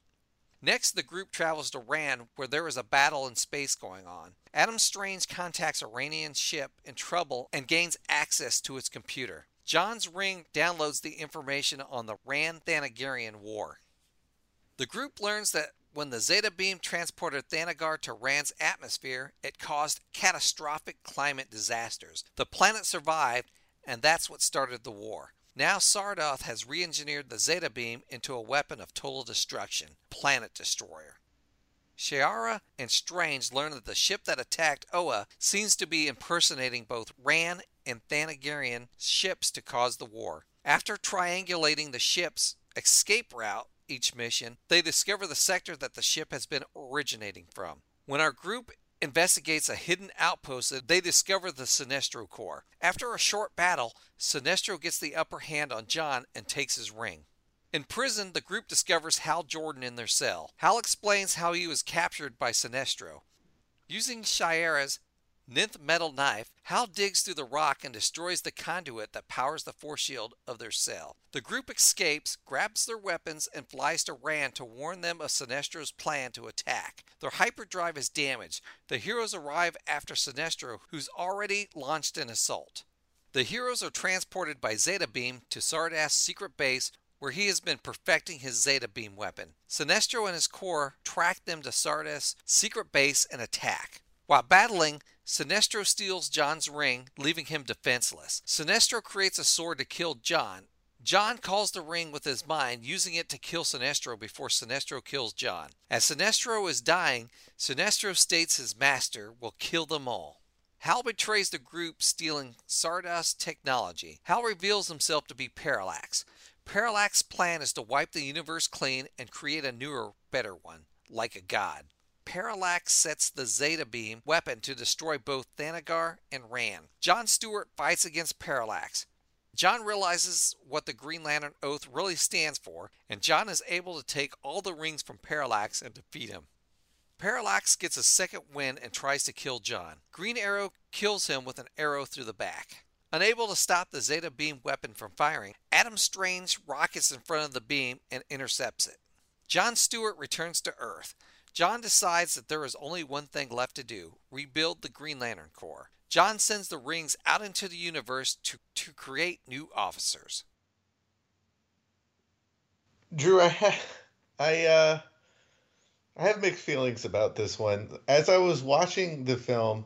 Next, the group travels to Rann, where there is a battle in space going on. Adam Strange contacts a Rannian ship in trouble and gains access to its computer. John's ring downloads the information on the Rann Thanagarian War. The group learns that when the Zeta beam transported Thanagar to Rann's atmosphere, it caused catastrophic climate disasters. The planet survived and that's what started the war. Now Sardath has re engineered the Zeta Beam into a weapon of total destruction Planet Destroyer. Shiera and Strange learn that the ship that attacked Oa seems to be impersonating both Rann and Thanagarian ships to cause the war. After triangulating the ship's escape route each mission, they discover the sector that the ship has been originating from. When our group investigates a hidden outpost, they discover the Sinestro Corps. After a short battle, Sinestro gets the upper hand on John and takes his ring. In prison, the group discovers Hal Jordan in their cell. Hal explains how he was captured by Sinestro. Using Shiera's Nth Metal Knife, Hal digs through the rock and destroys the conduit that powers the force shield of their cell. The group escapes, grabs their weapons, and flies to Rann to warn them of Sinestro's plan to attack. Their hyperdrive is damaged. The heroes arrive after Sinestro, who's already launched an assault. The heroes are transported by Zeta Beam to Sardath's secret base where he has been perfecting his Zeta Beam weapon. Sinestro and his corps track them to Sardath's secret base and attack. While battling, Sinestro steals John's ring, leaving him defenseless. Sinestro creates a sword to kill John. John calls the ring with his mind, using it to kill Sinestro before Sinestro kills John. As Sinestro is dying, Sinestro states his master will kill them all. Hal betrays the group, stealing Sardath's technology. Hal reveals himself to be Parallax. Parallax's plan is to wipe the universe clean and create a newer, better one, like a god. Parallax sets the Zeta Beam weapon to destroy both Thanagar and Rann. John Stewart fights against Parallax. John realizes what the Green Lantern Oath really stands for, and John is able to take all the rings from Parallax and defeat him. Parallax gets a second win and tries to kill John. Green Arrow kills him with an arrow through the back. Unable to stop the Zeta Beam weapon from firing, Adam Strange rockets in front of the beam and intercepts it. John Stewart returns to Earth. John decides that there is only one thing left to do rebuild the Green Lantern Corps. John sends the rings out into the universe to, to create new officers. Drew, I ha- I uh I have mixed feelings about this one. As I was watching the film,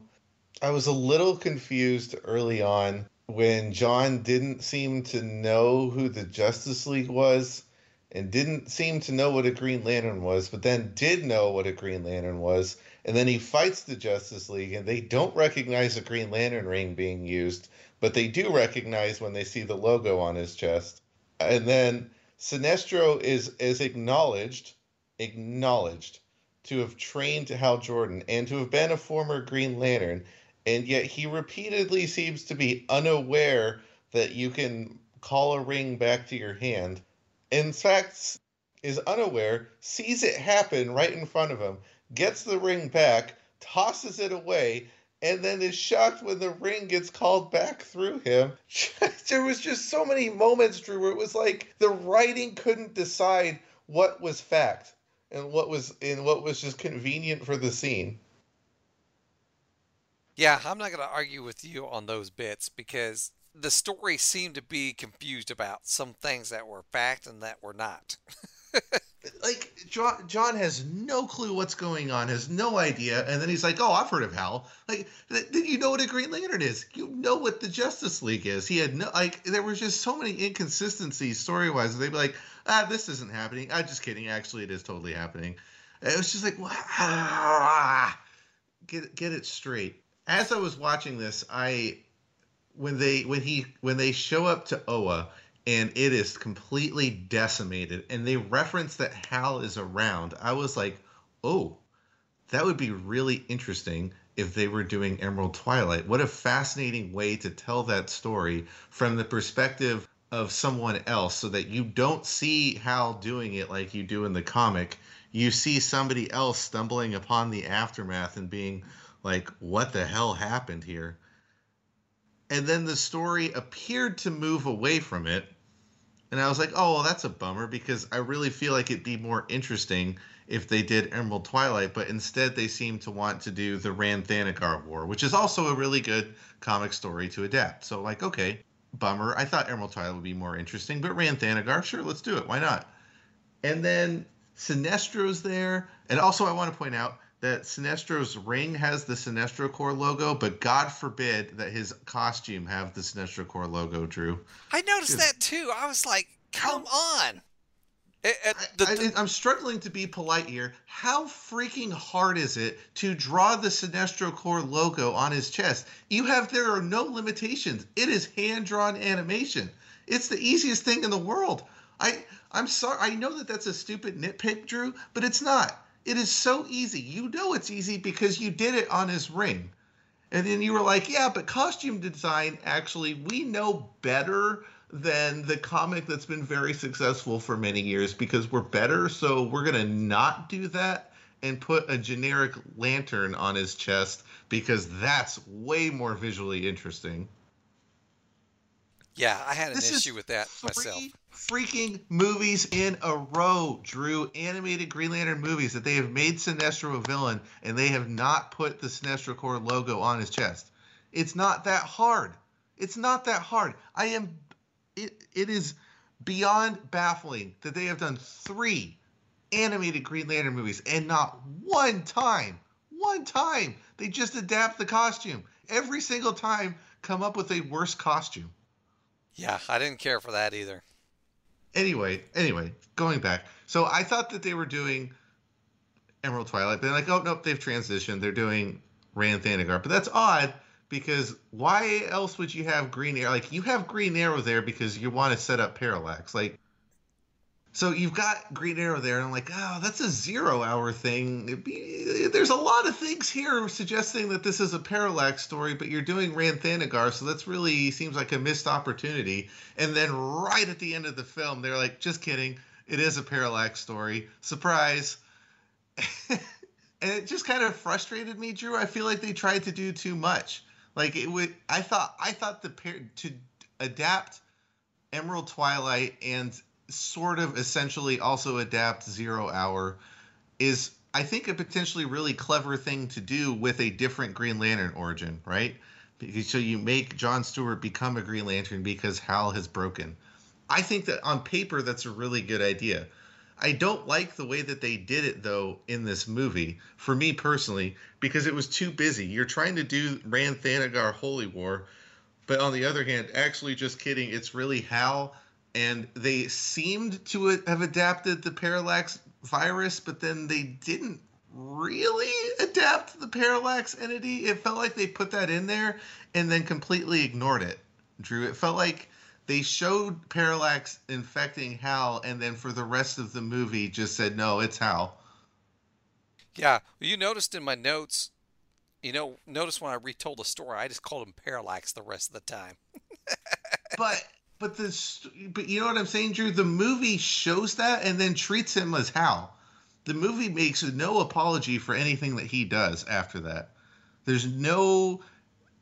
I was a little confused early on when John didn't seem to know who the Justice League was and didn't seem to know what a Green Lantern was, but then did know what a Green Lantern was. And then he fights the Justice League, and they don't recognize the Green Lantern ring being used, but they do recognize when they see the logo on his chest. And then Sinestro is is acknowledged, acknowledged to have trained Hal Jordan and to have been a former Green Lantern, and yet he repeatedly seems to be unaware that you can call a ring back to your hand in fact, is unaware, sees it happen right in front of him, gets the ring back, tosses it away, and then is shocked when the ring gets called back through him. there was just so many moments, Drew, where it was like the writing couldn't decide what was fact and what was and what was just convenient for the scene. Yeah, I'm not going to argue with you on those bits because the story seemed to be confused about some things that were fact and that were not. like John, John has no clue what's going on, has no idea, and then he's like, "Oh, I've heard of Hal." Like, did you know what a Green Lantern is? You know what the Justice League is. He had no like. There was just so many inconsistencies story wise. They'd be like, "Ah, this isn't happening." I'm just kidding. Actually, it is totally happening. It was just like, ah, get get it straight. As I was watching this, I when they when he when they show up to Oa and it is completely decimated and they reference that Hal is around, I was like, "Oh, that would be really interesting if they were doing Emerald Twilight. What a fascinating way to tell that story from the perspective of someone else so that you don't see Hal doing it like you do in the comic. You see somebody else stumbling upon the aftermath and being like, "What the hell happened here?" And then the story appeared to move away from it. And i was like oh well that's a bummer because i really feel like it'd be more interesting if they did emerald twilight but instead they seem to want to do the rann thanagar war which is also a really good comic story to adapt. So like okay bummer. I thought emerald twilight would be more interesting but rann thanagar sure let's do it. Why not? And then sinestro's there. And also i want to point out that Sinestro's ring has the Sinestro Corps logo, but God forbid that his costume have the Sinestro Corps logo, Drew. I noticed that too. I was like, come on. It, it, the, I, am struggling to be polite here. How freaking hard is it to draw the Sinestro Corps logo on his chest? You have there are no limitations. It is hand drawn animation. It's the easiest thing in the world. I I'm sorry. I know that that's a stupid nitpick, Drew, but it's not. It is so easy. You know it's easy because you did it on his ring. And then you were like, yeah, but costume design, actually, we know better than the comic that's been very successful for many years because we're better. So we're going to not do that. and put a generic lantern on his chest because that's way more visually interesting. Yeah, I had an This is issue with that myself. freaking movies in a row, Drew. Animated Green Lantern movies that they have made Sinestro a villain and they have not put the Sinestro Corps logo on his chest. It's not that hard. It's not that hard. I am. It, it is beyond baffling that they have done three animated Green Lantern movies and not one time, one time they just adapt the costume. Every single time, come up with a worse costume. Yeah, I didn't care for that either. anyway, anyway, going back. So I thought that they were doing Emerald Twilight, but they're like, oh nope, they've transitioned. They're doing Rann Thanagar. But that's odd because why else would you have Green Arrow? Like you have Green Arrow there because you want to set up Parallax. Like so you've got Green Arrow there, and I'm like, oh, that's a zero hour thing. Be, there's a lot of things here suggesting that this is a Parallax story, but you're doing Rann Thanagar, so that's really seems like a missed opportunity. And then right at the end of the film, they're like, just kidding, it is a Parallax story. Surprise. and it just kind of frustrated me, Drew. I feel like they tried to do too much. Like it would, I thought, I thought the pair to adapt Emerald Twilight and sort of essentially also adapt Zero Hour is I think a potentially really clever thing to do with a different Green Lantern origin, right? So you make John Stewart become a Green Lantern because Hal has broken. I think that on paper that's a really good idea. I don't like the way that they did it though in this movie, for me personally, because it was too busy. You're trying to do Rann Thanagar Holy War, but on the other hand, actually just kidding, it's really Hal and they seemed to have adapted the parallax virus, but then they didn't really adapt the parallax entity. It felt like they put that in there and then completely ignored it. Drew, it felt like they showed parallax infecting Hal, and then for the rest of the movie, just said, "No, it's Hal." Yeah, well, you noticed in my notes. You know, notice when I retold the story, I just called him Parallax the rest of the time. but but the but you know what I'm saying, Drew? The movie shows that and then treats him as Hal. The movie makes no apology for anything that he does after that. There's no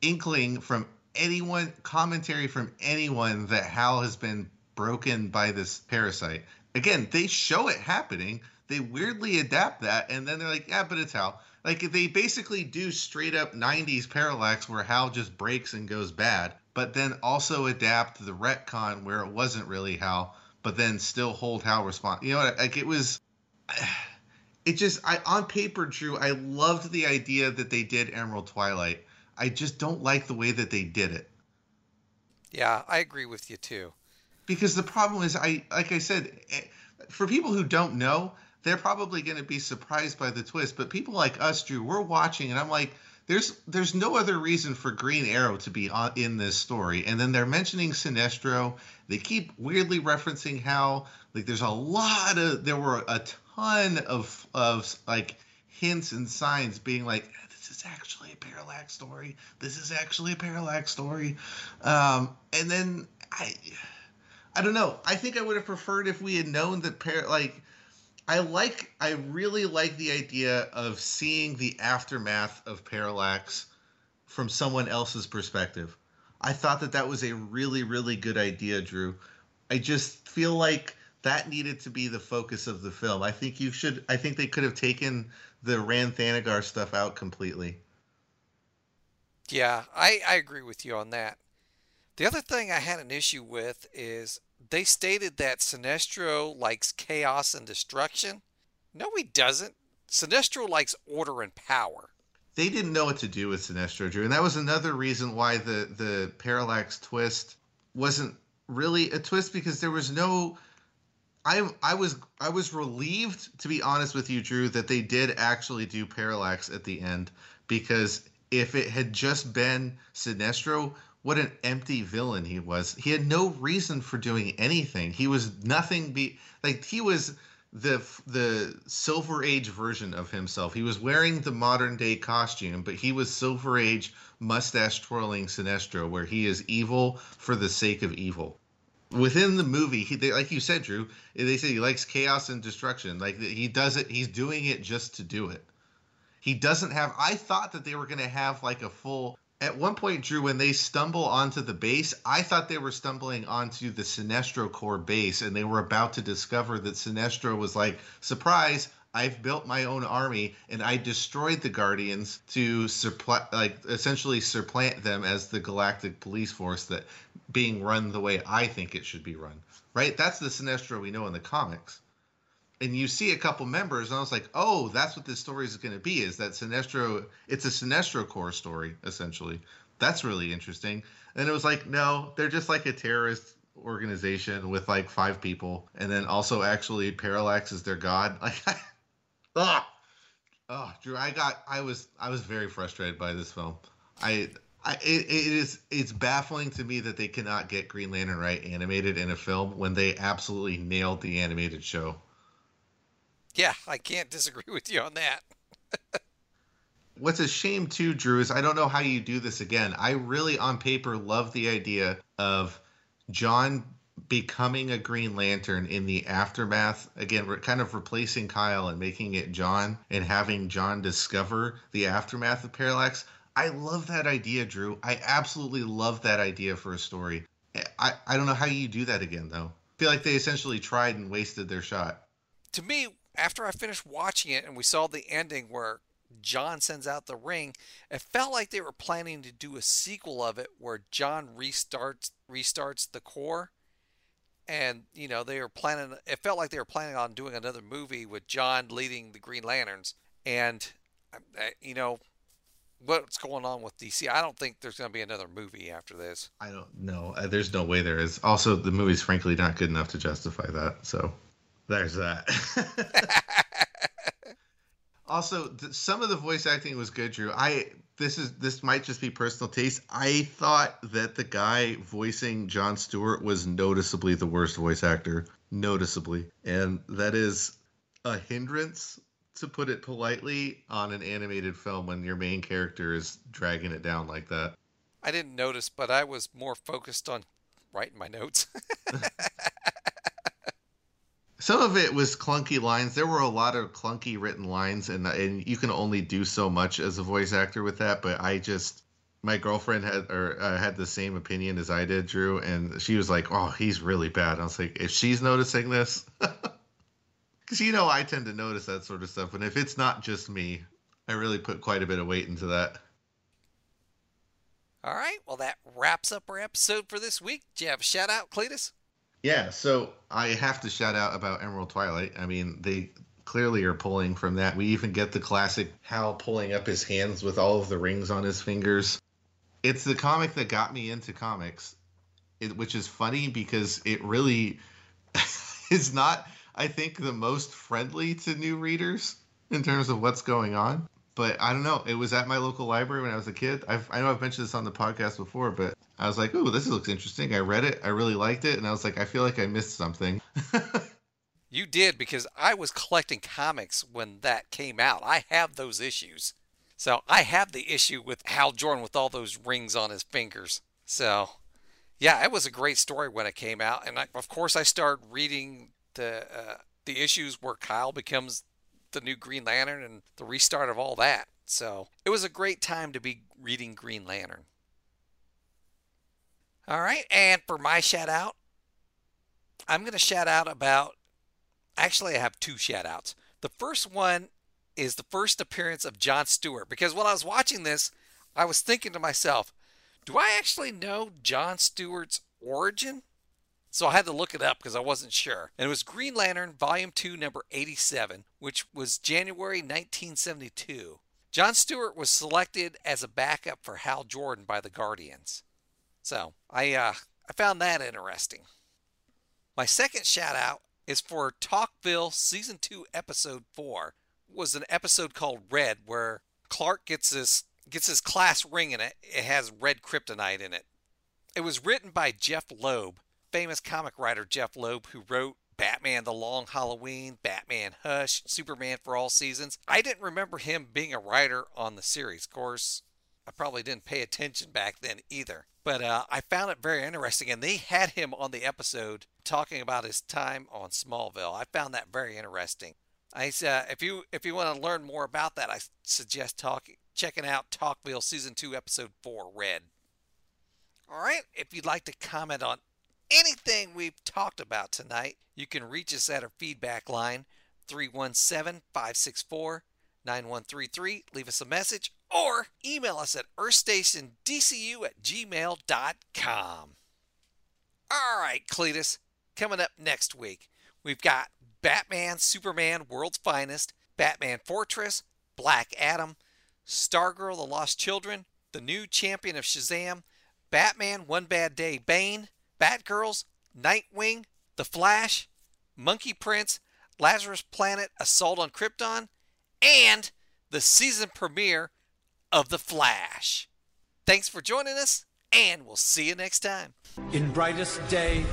inkling from anyone, commentary from anyone that Hal has been broken by this parasite. Again, they show it happening. They weirdly adapt that, and then they're like, "Yeah, but it's Hal." Like they basically do straight up '90s parallax where Hal just breaks and goes bad but then also adapt the retcon where it wasn't really Hal, but then still hold Hal responsible. You know, like it was. It just, I on paper, Drew, I loved the idea that they did Emerald Twilight. I just don't like the way that they did it. Yeah, I agree with you too. Because the problem is, I like I said, eh, for people who don't know, they're probably going to be surprised by the twist. But people like us, Drew, we're watching, and I'm like, there's there's no other reason for Green Arrow to be on, in this story. And then they're mentioning Sinestro. They keep weirdly referencing how like there's a lot of there were a ton of of like hints and signs being like this is actually a parallax story. This is actually a parallax story. Um, and then I I don't know. I think I would have preferred if we had known that par- like I like I really like the idea of seeing the aftermath of Parallax from someone else's perspective. I thought that that was a really really good idea, Drew. I just feel like that needed to be the focus of the film. I think you should I think they could have taken the Rann Thanagar stuff out completely. Yeah, I, I agree with you on that. The other thing I had an issue with is they stated that Sinestro likes chaos and destruction. No, he doesn't. Sinestro likes order and power. They didn't know what to do with Sinestro, Drew, and that was another reason why the the parallax twist wasn't really a twist because there was no. I I was I was relieved to be honest with you, Drew, that they did actually do parallax at the end because if it had just been Sinestro, what an empty villain he was. He had no reason for doing anything. He was nothing be like he was the the silver age version of himself. He was wearing the modern day costume, but he was silver age mustache twirling Sinestro where he is evil for the sake of evil. within the movie, he, they, like you said, Drew, they say he likes chaos and destruction. Like he does it, he's doing it just to do it. He doesn't have. I thought that they were going to have like a full. At one point, Drew, when they stumble onto the base, I thought they were stumbling onto the Sinestro Corps base, and they were about to discover that Sinestro was like, surprise, I've built my own army and I destroyed the Guardians to supplant, like essentially supplant them as the galactic police force that being run the way I think it should be run. Right? That's the Sinestro we know in the comics. And you see a couple members, and I was like, "Oh, that's what this story is going to be. Is that Sinestro? It's a Sinestro Corps story, essentially. That's really interesting." And it was like, no, they're just like a terrorist organization with like five people, and then also actually Parallax is their god. Like, Ah, oh, Drew, I got, I was, I was very frustrated by this film. I, I, it, it is, it's baffling to me that they cannot get Green Lantern right animated in a film when they absolutely nailed the animated show. Yeah, I can't disagree with you on that. What's a shame too, Drew, is I don't know how you do this again. I really, on paper, love the idea of John becoming a Green Lantern in the aftermath. Again, we're kind of replacing Kyle and making it John and having John discover the aftermath of Parallax. I love that idea, Drew. I absolutely love that idea for a story. I, I don't know how you do that again, though. I feel like they essentially tried and wasted their shot. To me, after I finished watching it and we saw the ending where John sends out the ring, it felt like they were planning to do a sequel of it where John restarts restarts the core. And you know they were planning it felt like they were planning on doing another movie with john leading the green lanterns. And you know what's going on with dc i don't think there's going to be another movie after this. I don't know. Uh, there's no way there is. Also the movie's frankly not good enough to justify that so there's that also some of the voice acting was good drew i this is this might just be personal taste. I thought that the guy voicing John Stewart was noticeably the worst voice actor, noticeably, and that is a hindrance to put it politely on an animated film when your main character is dragging it down like that. I didn't notice, but I was more focused on writing my notes. some of it was clunky lines. There were a lot of clunky written lines, and and you can only do so much as a voice actor with that. But I just, my girlfriend had or uh, had the same opinion as I did, Drew, and she was like, "Oh, he's really bad." I was like, "If she's noticing this." Because you know I tend to notice that sort of stuff, and if it's not just me, I really put quite a bit of weight into that. All right, well that wraps up our episode for this week. Do you have a shout out, Cletus? Yeah, so I have to shout out about Emerald Twilight. I mean, they clearly are pulling from that. We even get the classic Hal pulling up his hands with all of the rings on his fingers. It's the comic that got me into comics, it, which is funny because it really is not, I think, the most friendly to new readers in terms of what's going on but I don't know. It was at my local library when I was a kid. I've, I know I've mentioned this on the podcast before, but I was like, "Ooh, this looks interesting." I read it. I really liked it, and I was like, "I feel like I missed something." you did because I was collecting comics when that came out. I have those issues, so I have the issue with Hal Jordan with all those rings on his fingers. So, yeah, it was a great story when it came out, and I, of course, I started reading the uh, the issues where Kyle becomes the new Green Lantern and the restart of all that. So it was a great time to be reading Green Lantern. All right, and for my shout out, I'm going to shout out about. Actually, I have two shout outs. The first one is the first appearance of John Stewart because when I was watching this, I was thinking to myself, do I actually know John Stewart's origin? So I had to look it up because I wasn't sure. And it was Green Lantern, Volume 2, number 87, which was January 1972. John Stewart was selected as a backup for Hal Jordan by the Guardians. So I, uh, I found that interesting. My second shout out is for Talkville Season 2, Episode 4. It was an episode called Red where Clark gets his, gets his class ring in it. It has red kryptonite in it. It was written by Jeph Loeb famous comic writer Jeph Loeb, who wrote Batman The Long Halloween, Batman Hush, Superman for All Seasons. I didn't remember him being a writer on the series. Of course, I probably didn't pay attention back then either. But uh, I found it very interesting, and they had him on the episode talking about his time on Smallville. I found that very interesting. I uh, if you if you want to learn more about that, I suggest talking checking out Talkville season two episode four, Red. All right, if you'd like to comment on anything we've talked about tonight, you can reach us at our feedback line 317 564 9133. Leave us a message or email us at earthstationdcu at gmail.com. All right, Cletus, coming up next week, we've got Batman, Superman, World's Finest, Batman Fortress, Black Adam, Stargirl, The Lost Children, the new champion of Shazam, Batman, One Bad Day, Bane, Batgirls, Nightwing, The Flash, Monkey Prince, Lazarus Planet, Assault on Krypton, and the season premiere of The Flash. Thanks for joining us, and we'll see you next time. In brightest day,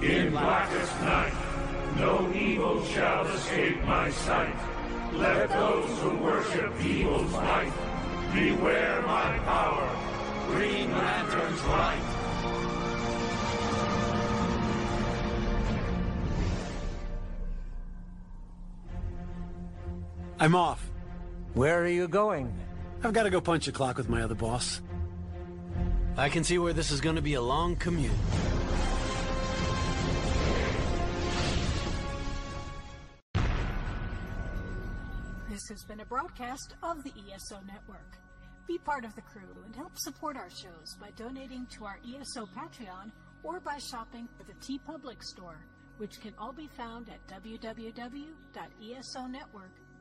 in blackest night, no evil shall escape my sight. Let those who worship evil's might beware my power. Green Lantern's light. I'm off. Where are you going? I've got to go punch a clock with my other boss. I can see where this is going to be a long commute. This has been a broadcast of the ESO Network. Be part of the crew and help support our shows by donating to our ESO Patreon or by shopping at the TeePublic store, which can all be found at www.esonetwork.com.